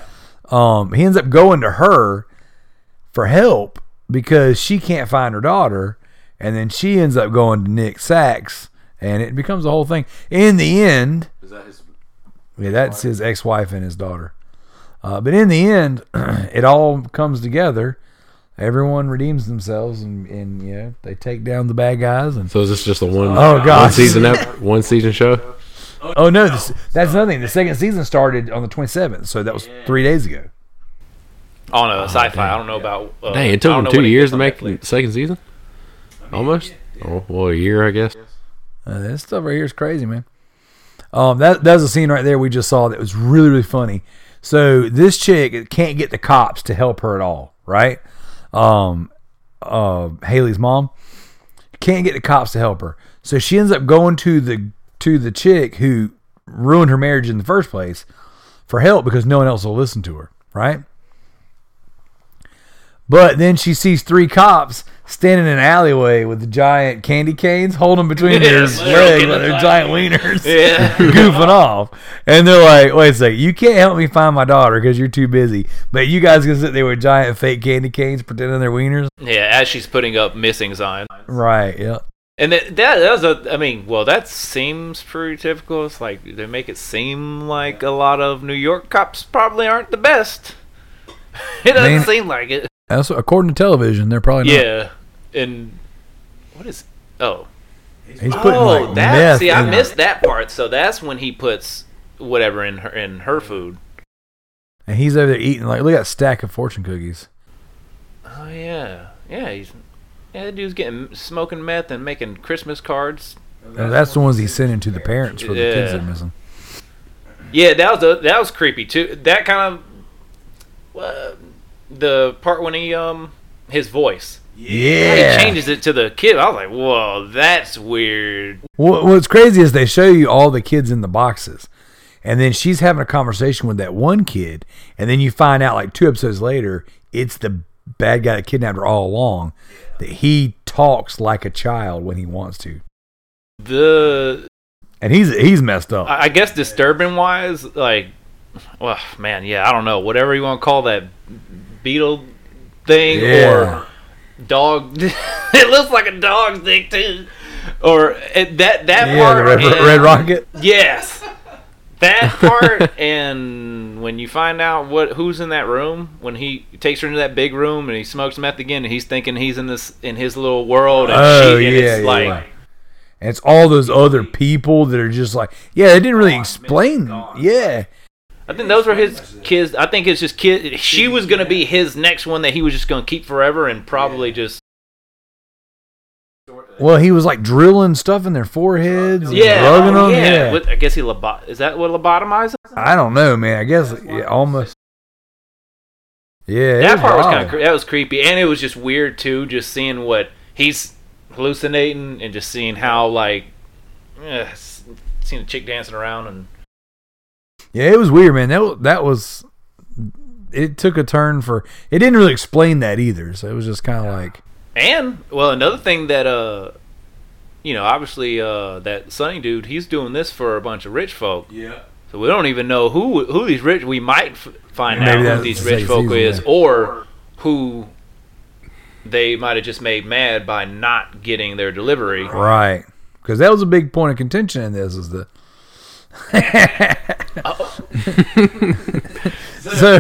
Um, he ends up going to her for help because she can't find her daughter, and then she ends up going to Nick Sax, and it becomes a whole thing. In the end, Is that his? yeah, that's his ex-wife and his daughter. Uh, but in the end, it all comes together. Everyone redeems themselves, and, and you know they take down the bad guys. And So is this just a one? Oh, God. One season ep- one season show. oh no, this, that's another thing. The second season started on the 27th, so that was three days ago. On a Syfy, I don't know about. Uh, Dang, it took don't him know two years to make the second season. Almost. Oh, well, a year, I guess. Uh, this stuff right here is crazy, man. Um, that that's a scene right there we just saw that was really really funny. So this chick can't get the cops to help her at all, right? Um, uh, Haley's mom can't get the cops to help her, so she ends up going to the to the chick who ruined her marriage in the first place for help because no one else will listen to her, right? But then she sees three cops standing in an alleyway with giant candy canes holding between their legs like their giant wieners, Yeah. goofing off. And they're like, wait a second, you can't help me find my daughter because you're too busy. But you guys can sit there with giant fake candy canes pretending they're wieners. Yeah, as she's putting up missing signs. Right, yeah. And that, that that was a. I mean, well, that seems pretty typical. It's like they make it seem like a lot of New York cops probably aren't the best. It doesn't mean- seem like it. That's according to television, they're probably not. Yeah, and what is? Oh, He's putting oh, like that. meth See, I in- missed that part. So that's when he puts whatever in her in her food. And he's over there eating like look at that stack of fortune cookies. Oh yeah, yeah. He's yeah. That dude's getting smoking meth and making Christmas cards. And that's the ones he's sending to the parents for the kids Yeah. they're missing. Yeah, that was a, that was creepy too. That kind of uh, the part when he um his voice. Yeah. He changes it to the kid. I was like, whoa, that's weird. What, what's crazy is they show you all the kids in the boxes, and then she's having a conversation with that one kid, and then you find out like two episodes later, it's the bad guy that kidnapped her all along. That he talks like a child when he wants to, The and he's he's messed up. I I guess disturbing wise, like, well, man, yeah, I don't know, whatever you want to call that beetle thing Yeah. or dog. it looks like a dog's dick too. Or it, that that yeah, part. red, and- red rocket. Yes. That part and when you find out what who's in that room when he takes her into that big room and he smokes meth again and he's thinking he's in this in his little world and Oh, she and yeah, it's yeah, like. And it's all those other people that are just like, yeah, they didn't really explain. Yeah, I think those were his kids. I think it's just kid. She was gonna be his next one that he was just gonna keep forever and probably just well, he was like drilling stuff in their foreheads, and yeah, drugging them. yeah. Yeah, What- I guess he lobo- is that what lobotomized? I don't know, man. I guess yeah, almost. Yeah, it That part was kind of that was creepy, and it was just weird too, just seeing what he's hallucinating and just seeing how like, eh, seeing a chick dancing around and Yeah, it was weird, man. That that was. It took a turn for. It didn't really explain that either, so it was just kind of like. And well, another thing that uh, you know, obviously uh, that Sonny dude, he's doing this for a bunch of rich folk. Yeah. So we don't even know who who these rich. We might f- find Maybe out who these the rich folk season, is, yeah. or who they might have just made mad by not getting their delivery. Right. Because that was a big point of contention in this is the. so.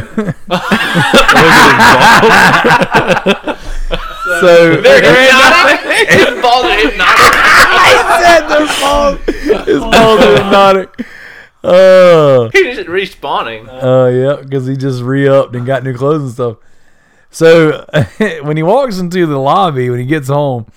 so They're hypnotic. His balls are hypnotic. said their balls. His balls are hypnotic. Uh, oh. He's just respawning. Oh yeah, because he just re-upped and got new clothes and stuff. So when he walks into the lobby, when he gets home,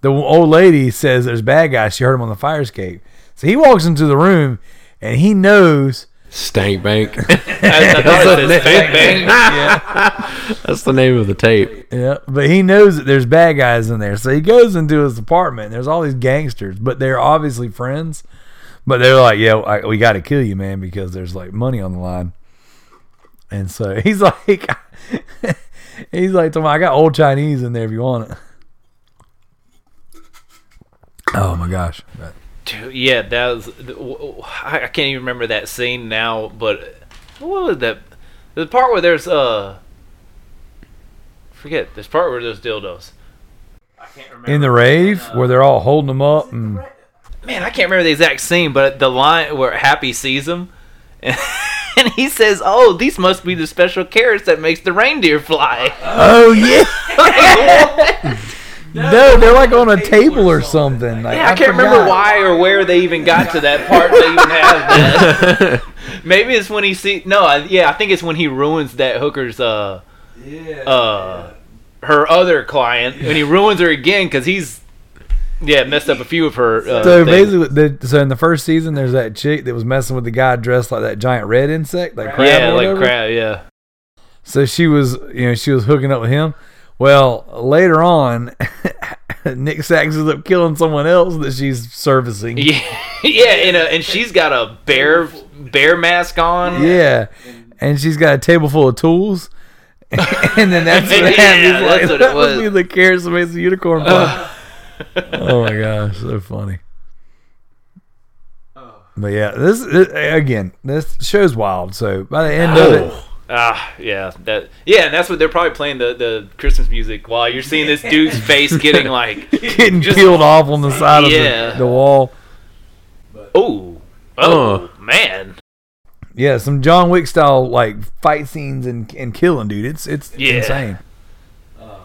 the old lady says there's bad guys. She heard him on the fire escape. So he walks into the room and he knows. Stank Bank. I, I thought it says bang bang. That's the name of the tape. Yeah, but he knows that there's bad guys in there. So he goes into his apartment. And there's all these gangsters, but they're obviously friends. But they're like, "Yeah, I, we got to kill you, man, because there's like money on the line." And so he's like, he's like, to "I got old Chinese in there if you want it." Oh my gosh! But- Dude, yeah, that was. I can't even remember that scene now, but what was that? The part where there's uh, forget this part where there's dildos. I can't remember. in the rave where they're all holding them up, and Man, I can't remember the exact scene, but the line where Happy sees them, and, and he says, "Oh, these must be the special carrots that makes the reindeer fly." oh yeah, no, they're like on a table or something. Like, Yeah, I can't remember why or where they even got to that part. They even have that. Maybe it's when he see. No, I, yeah, I think it's when he ruins that hooker's uh, uh, her other client, and he ruins her again because he's yeah messed up a few of her. Uh, So things. basically, the, so in the first season, there's that chick that was messing with the guy dressed like that giant red insect, like crab yeah, or like whatever. crap, yeah. So she was, you know, she was hooking up with him. Well, later on, Nick Sax ends up killing someone else that she's servicing. Yeah, yeah, and, uh, and she's got a bear bear mask on. Yeah. And she's got a table full of tools. and then that's what Yeah, happened. He's that's like, what that must was. be the carrots that makes the unicorn fly. oh my gosh, so funny. But yeah, this, this again, this show's wild. So by the end of it, Ah, yeah, that yeah, and that's what they're probably playing the, the Christmas music while you're seeing this dude's face getting like, getting Just- peeled off on the side Yeah. of the, the wall. oh, oh man, Yeah, some John Wick style like fight scenes and and killing, dude. It's it's Yeah. insane.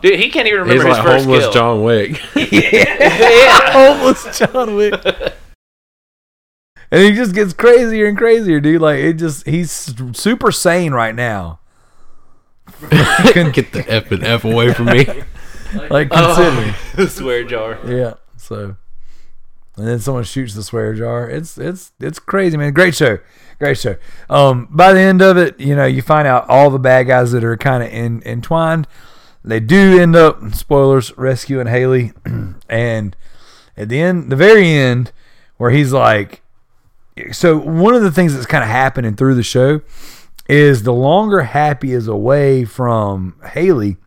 dude, he can't even He's remember like his first homeless kill. John Wick. yeah, Homeless John Wick. And he just gets crazier and crazier, dude. Like it just he's super sane right now. Couldn't get the F and F away from me. Like considering. the swear jar. Yeah. So and then someone shoots the swear jar. It's it's it's crazy, man. Great show. Great show. Um by the end of it, you know, you find out all the bad guys that are kind of in, entwined. They do end up spoilers rescuing Haley and at the end the very end where he's like so one of the things that's kind of happening through the show is the longer Happy is away from Haley,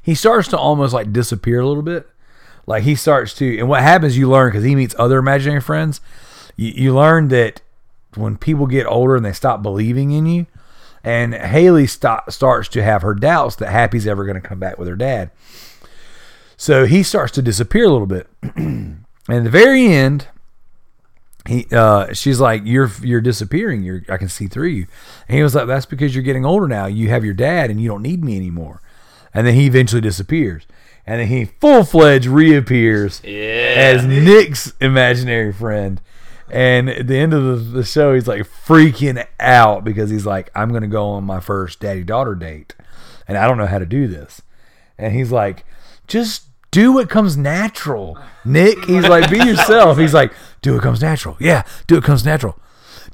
he starts to almost like disappear a little bit. Like he starts to, and what happens, you learn because he meets other imaginary friends. You, you learn that when people get older and they stop believing in you, and Haley stop, starts to have her doubts that Happy's ever going to come back with her dad. So he starts to disappear a little bit. and at the very end, he uh, she's like, You're you're disappearing. You're I can see through you. And he was like, That's because you're getting older now. You have your dad and you don't need me anymore. And then he eventually disappears. And then he full fledged reappears as Nick's imaginary friend. And at the end of the, the show, he's like freaking out because he's like, I'm going to go on my first daddy daughter date. And I don't know how to do this. And he's like, just do what comes natural, Nick. He's like, be yourself. He's like, do what comes natural. Yeah, do what comes natural.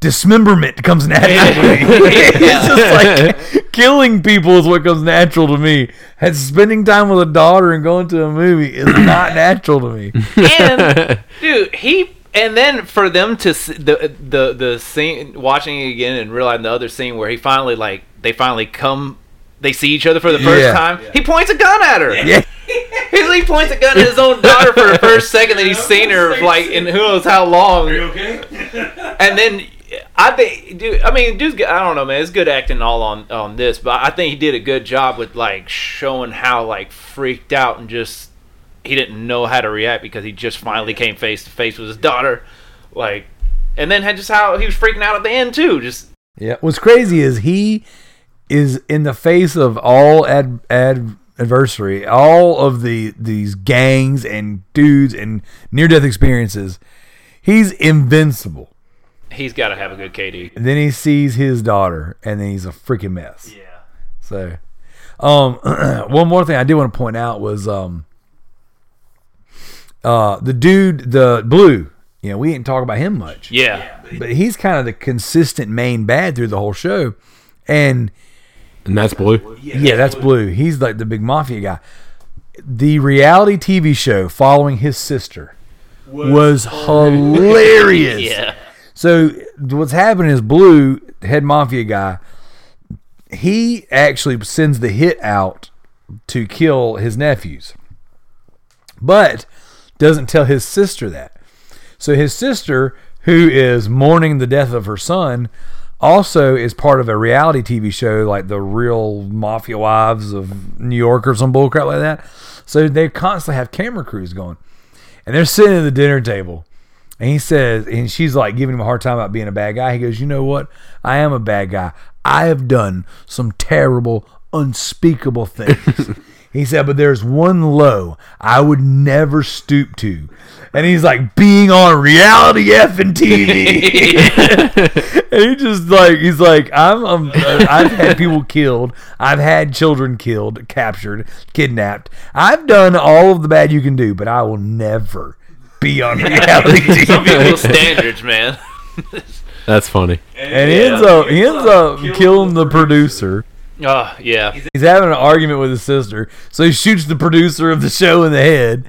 Dismemberment comes naturally. it's just like killing people is what comes natural to me. And spending time with a daughter and going to a movie is not natural to me. and dude, he and then for them to s- the the the scene watching it again and realizing the other scene where he finally like they finally come they see each other for the first Yeah. time. He points a gun at her. Yeah. He's, he points a gun at his own daughter for the first second that he's seen her like in who knows how long. okay? And then I think, dude. I mean, dude's. I don't know, man. It's good acting all on on this, but I think he did a good job with like showing how like freaked out and just he didn't know how to react because he just finally came face to face with his daughter, like, and then had just how he was freaking out at the end too. Just Yeah. What's crazy is he is in the face of all ad, ad adversary, all of the these gangs and dudes and near death experiences. He's invincible. he's got to have a good KD. And then he sees his daughter, and then he's a freaking mess. Yeah. So, um, one more thing I did want to point out was um, uh, the dude, the blue. You know, we didn't talk about him much. Yeah, but he's kind of the consistent main bad through the whole show, and And that's blue. yeah, that's Blue. He's like the big mafia guy. The reality TV show following his sister was, hilarious. yeah. So what's happening is Blue, head mafia guy, he actually sends the hit out to kill his nephews, but doesn't tell his sister that. So his sister, who is mourning the death of her son, also is part of a reality TV show like the Real Mafia Wives of New York or some bullcrap like that. So they constantly have camera crews going, and they're sitting at the dinner table. And he says, and she's like giving him a hard time about being a bad guy. He goes, You know what? I am a bad guy. I have done some terrible, unspeakable things. he said, But there's one low I would never stoop to. And he's like, Being on reality effing TV. and he just like, he's like, I'm, I'm uh, I've had people killed. I've had children killed, captured, kidnapped. I've done all of the bad you can do, but I will never be on reality Some TV. people's standards, man. That's funny. And he ends up he ends up killing the producer. Oh yeah, He's having an argument with his sister, so he shoots the producer of the show in the head.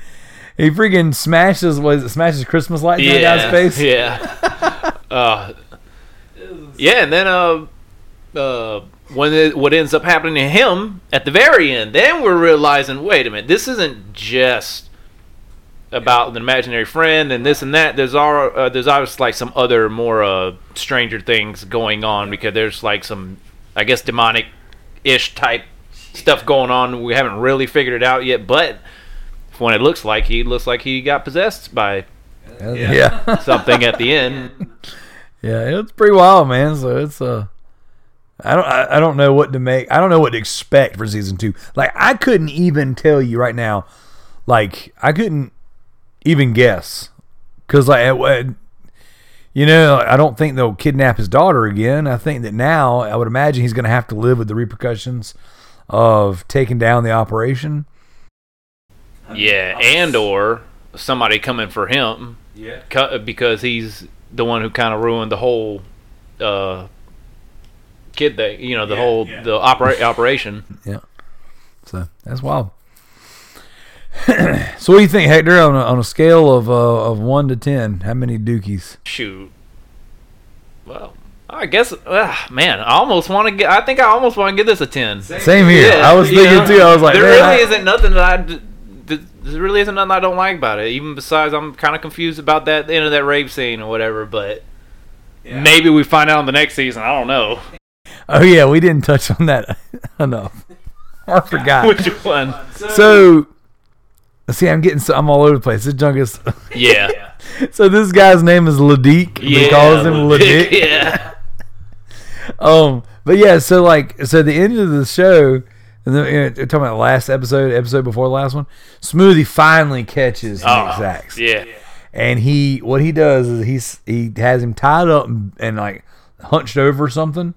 He freaking smashes what is it, smashes Christmas lights in the yeah, guy's face. yeah. uh, yeah, and then uh, uh, when it, what ends up happening to him at the very end, then we're realizing, wait a minute, this isn't just about an imaginary friend and this and that. There's all uh, there's obviously like some other more uh, stranger things going on because there's like some, I guess, demonic ish type stuff going on. We haven't really figured it out yet, but. When it looks like he looks like he got possessed by Yeah. something at the end. Yeah, it's pretty wild, man. So it's uh I don't I, I don't know what to make. I don't know what to expect for season 2. Like I couldn't even tell you right now like I couldn't even guess cuz like it- it- you know, I don't think they'll kidnap his daughter again. I think that now I would imagine he's going to have to live with the repercussions of taking down the operation. Yeah, and or somebody coming for him. Yeah, because he's the one who kind of ruined the whole uh, kid thing. You know, the whole the opera- operation. Yeah. So that's wild. so what do you think, Hector, on a, on a scale of uh, of one to ten? How many dookies? Shoot. Well, I guess, uh, man, I almost want to get. I think I almost want to give this a ten. Same here. Yeah, I was you thinking know? too. I was like, there man, really I- isn't nothing that I. d- d- There really isn't nothing I don't like about it. Even besides, I'm kind of confused about that the end of that rape scene or whatever. But maybe we find out in the next season. I don't know Oh yeah, we didn't touch on that enough. I forgot. which one. So, see, I'm getting so I'm all over the place. This junk is. Yeah, so this guy's name is Ladik. yeah. he calls him Ladik. yeah, Um, but yeah, so like, so the end of the show, and then you know, talking about the last episode, episode before the last one, Smoothie finally catches Nick oh, Sax, yeah. and he what he does is he's he has him tied up and, and like hunched over something,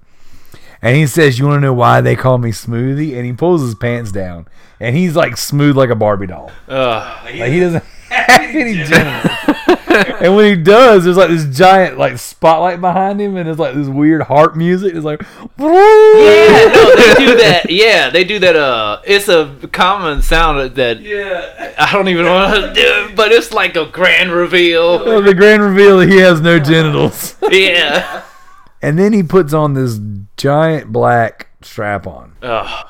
and he says, "You want to know why they call me Smoothie?" And he pulls his pants down, and he's like smooth like a Barbie doll. Ugh. Like he doesn't have any genitals. and when he does, there's like this giant like spotlight behind him, and it's like this weird harp music. It's like, Yeah, no, they do that. Yeah, they do that. Uh, it's a common sound that. Yeah. I don't even want to do, it, but it's like a grand reveal. Oh, the grand reveal that he has no genitals. Yeah. And then he puts on this giant black strap on. Ugh.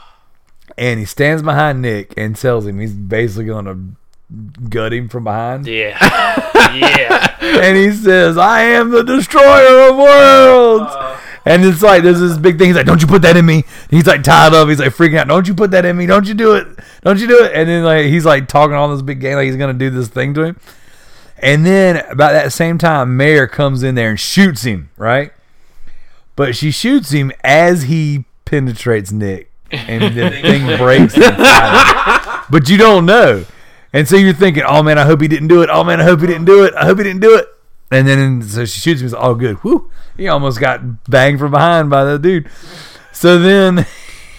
And he stands behind Nick and tells him he's basically going to gut him from behind. Yeah. yeah. And he says, I am the destroyer of worlds. Uh. and it's like, there's this big thing. He's like, don't you put that in me. He's like tied up. He's like freaking out. Don't you put that in me. Don't you do it. Don't you do it. And then like he's like talking all this big game like he's going to do this thing to him. And then about that same time, Mayor comes in there and shoots him, right? But she shoots him as he penetrates Nick, and the thing breaks. inside. But you don't know, and so you're thinking, "Oh man, I hope he didn't do it. Oh man, I hope he didn't do it. I hope he didn't do it." And then so she shoots him. It's all good. Whew! He almost got banged from behind by the dude. So then.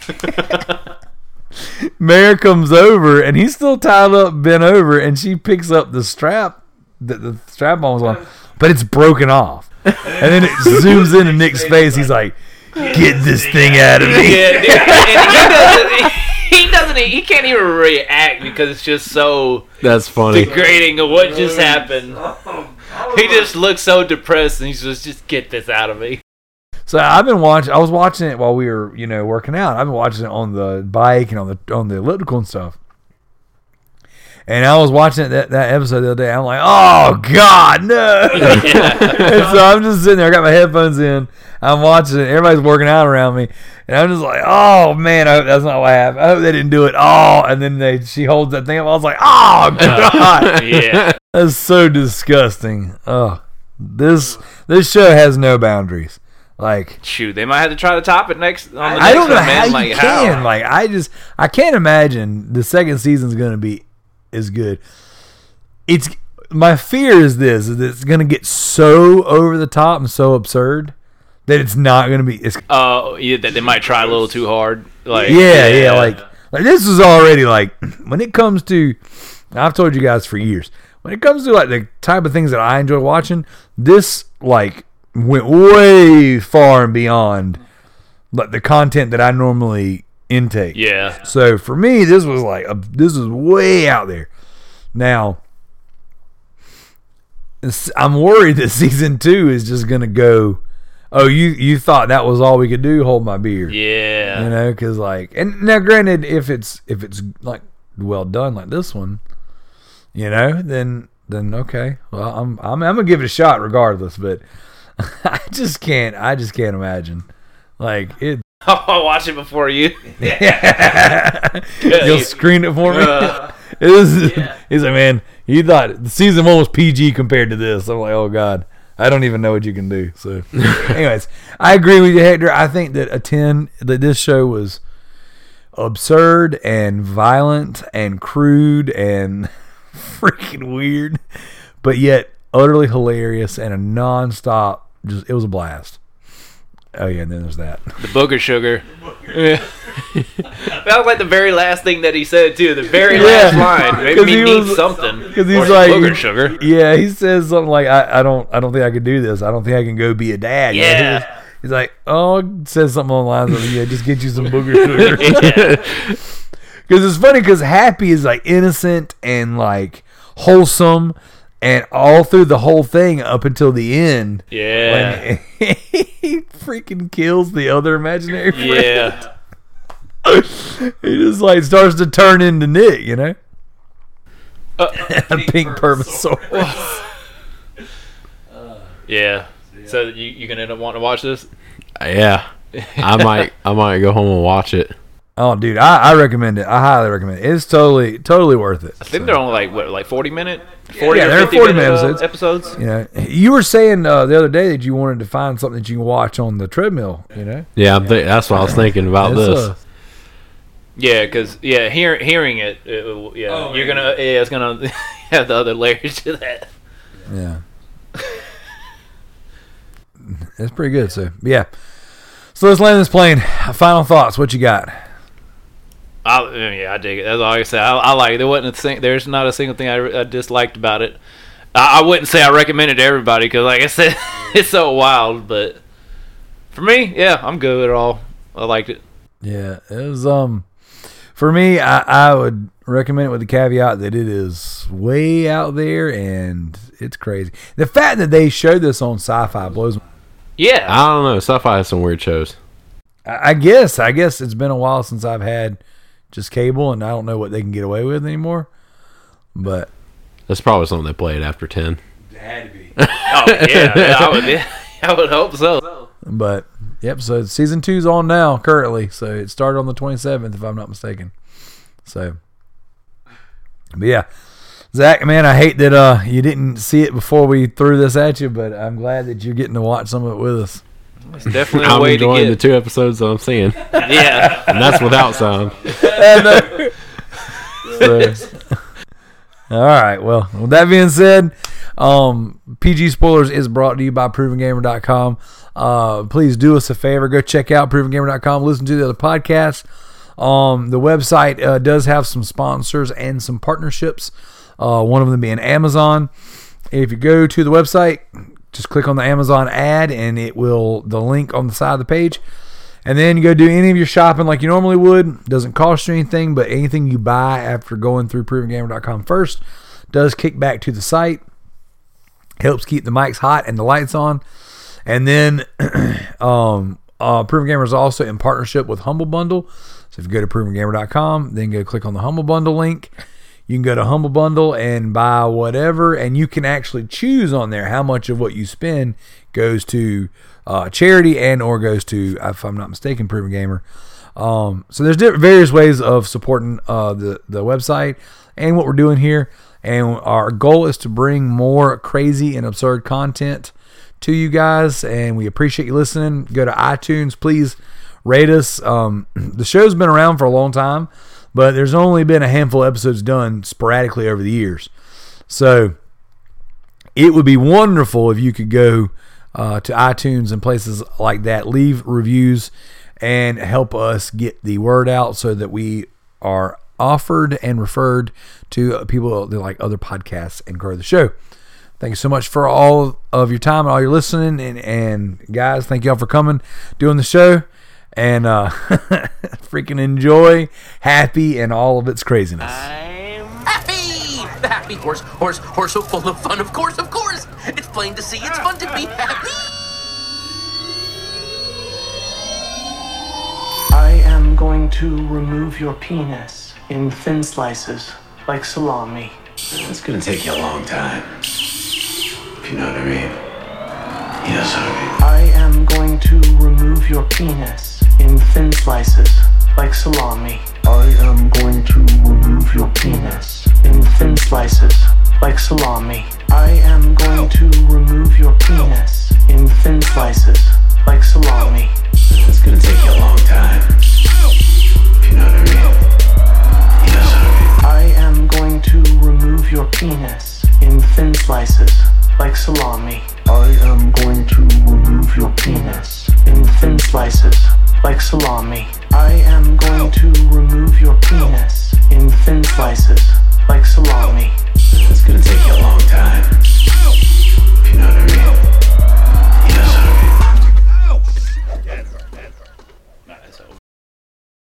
Mayor comes over and he's still tied up, bent over, and she picks up the strap that the strap on was on, but it's broken off. And then it zooms into Nick's face. He's like, "Get this thing out of me!" Yeah, dude, and he doesn't. He doesn't. He can't even react because it's just so That's funny. degrading of what just happened. He just looks so depressed, and he's just, just get this out of me. So I've been watching. I was watching it while we were, you know, working out. I've been watching it on the bike and on the on the elliptical and stuff. And I was watching that, that episode the other day. I'm like, oh God, no! and so I'm just sitting there. I got my headphones in. I'm watching it. Everybody's working out around me, and I'm just like, oh man, I hope that's not what happened. I hope they didn't do it. Oh, and then they she holds that thing up. I was like, oh God, Yeah. that's so disgusting. Oh, this this show has no boundaries. Like Shoot, they might have to try to top it next. On the I next don't know one, how man. you like, can. How? Like I just I can't imagine the second season's gonna be as good. It's my fear is this is it's gonna get so over the top and so absurd that it's not gonna be. It's Oh, yeah, that they might try a little too hard. Like, yeah, yeah, like like this is already like when it comes to I've told you guys for years when it comes to like the type of things that I enjoy watching this like went way far and beyond like the content that I normally intake. Yeah. so for me this was like a, this is way out there. Now I'm worried that season two is just gonna go oh you you thought that was all we could do? Hold my beer. Yeah. you know because like and now granted if it's if it's like well done like this one you know then then okay. Well i'm i'm, I'm gonna give it a shot regardless but i just can't i just can't imagine. Like it I'll watch it before you. you'll screen it for me Uh, it is he's like man you thought the season one was pg compared to this i'm like oh god I don't even know what you can do. So, anyways, I agree with you, Hector. I think that a ten that this show was absurd and violent and crude and freaking weird, but yet utterly hilarious and a nonstop. Just it was a blast. Oh yeah, and then there's that. the booger sugar. Yeah. that was like the very last thing that he said too. The very last line Maybe he need was- something. Because he's like, booger sugar. yeah, he says something like, I, I don't, I don't think I can do this. I don't think I can go be a dad. You know, he Yeah. was- He's like, oh, says something along the lines of, yeah, just get you some booger sugar. Because it's funny because Happy is like innocent and like wholesome and all through the whole thing up until the end, Yeah. when he freaking kills the other imaginary friend. Yeah. He just like starts to turn into Nick, you know? Uh, A pink Permasaurus. Yeah. So you you gonna end up wanting to watch this? Yeah, I might I might go home and watch it. Oh, dude, I, I recommend it. I highly recommend it. It's totally, totally worth it. I think they're only like what, like forty minute, forty Yeah, or they're 50 40 minute, minute uh, episodes. episodes. You you were saying uh, the other day that you wanted to find something that you can watch on the treadmill. You know, Yeah, I'm thi- that's what I was thinking about It's, this. uh, Yeah, because yeah, hear, hearing it, it yeah, Oh, you're gonna yeah, it's gonna have the other layers to that. yeah, it's pretty good. So, yeah. So let's land this plane. Final thoughts. What you got? I, yeah, I dig it. That's all I say. I, I like it. There wasn't a thing. There's not a single thing I, I disliked about it. I, I wouldn't say I recommend it to everybody because, like I said, it's so wild. But for me, yeah, I'm good with it all. I liked it. Yeah, it was um for me I, I would recommend it with the caveat that it is way out there and it's crazy. The fact that they showed this on Syfy blows Yeah, I don't know. Syfy has some weird shows. I I guess I guess it's been a while since I've had just cable and I don't know what they can get away with anymore. But That's probably something they played after ten. oh, yeah, yeah, I would, yeah, I would hope so. but yep, so season two's on now currently. So it started on the twenty seventh if I'm not mistaken. So but yeah. Zach, man, I hate that uh you didn't see it before we threw this at you, but I'm glad that you're getting to watch some of it with us. It's definitely a I'm way to enjoying the two episodes that I'm seeing, yeah, and that's without sound. So, all right. Well, with that being said, um, PG Spoilers is brought to you by ProvenGamer.com. Uh, please do us a favor. Go check out ProvenGamer.com. Listen to the other podcasts. Um, the website uh, does have some sponsors and some partnerships. Uh, one of them being Amazon. If you go to the website, just click on the Amazon ad, and it will the link on the side of the page. And then you go do any of your shopping like you normally would. Doesn't cost you anything, but anything you buy after going through ProvenGamer.com first does kick back to the site. Helps keep the mics hot and the lights on. And then um, uh, Proven Gamer is also in partnership with Humble Bundle. So if you go to provengamer.com, then go click on the Humble Bundle link. You can go to Humble Bundle and buy whatever, and you can actually choose on there how much of what you spend goes to uh, charity and or goes to, if I'm not mistaken, Proven Gamer. Um, so there's different, various ways of supporting uh, the the website and what we're doing here. And our goal is to bring more crazy and absurd content to you guys. And we appreciate you listening. Go to iTunes, please rate us. Um, the show's been around for a long time, but there's only been a handful of episodes done sporadically over the years. So it would be wonderful if you could go uh, to iTunes and places like that, leave reviews, and help us get the word out so that we are offered and referred to people that like other podcasts and grow the show. Thank you so much for all of your time and all your listening. And, and guys, thank y'all for coming, doing the show. And uh, freaking enjoy, happy, and all of its craziness. I'm happy! The happy horse, horse, horse so full of fun. Of course, of course. It's plain to see. It's fun to be happy. I am going to remove your penis in thin slices, like salami. It's gonna take you a long time. If you know what I mean. Yes, I mean. I am going to remove your penis in thin slices, like salami. I am going to remove your penis in thin slices, like salami. I am going to remove your penis in thin slices, like salami. It's gonna take you a long time. You know what I mean. I mean. I am going to remove your penis in thin slices, like salami. I am going to remove your penis in thin slices, like salami. I am going to remove your penis in thin slices, like salami. It's gonna take you a long time. If you know what I mean.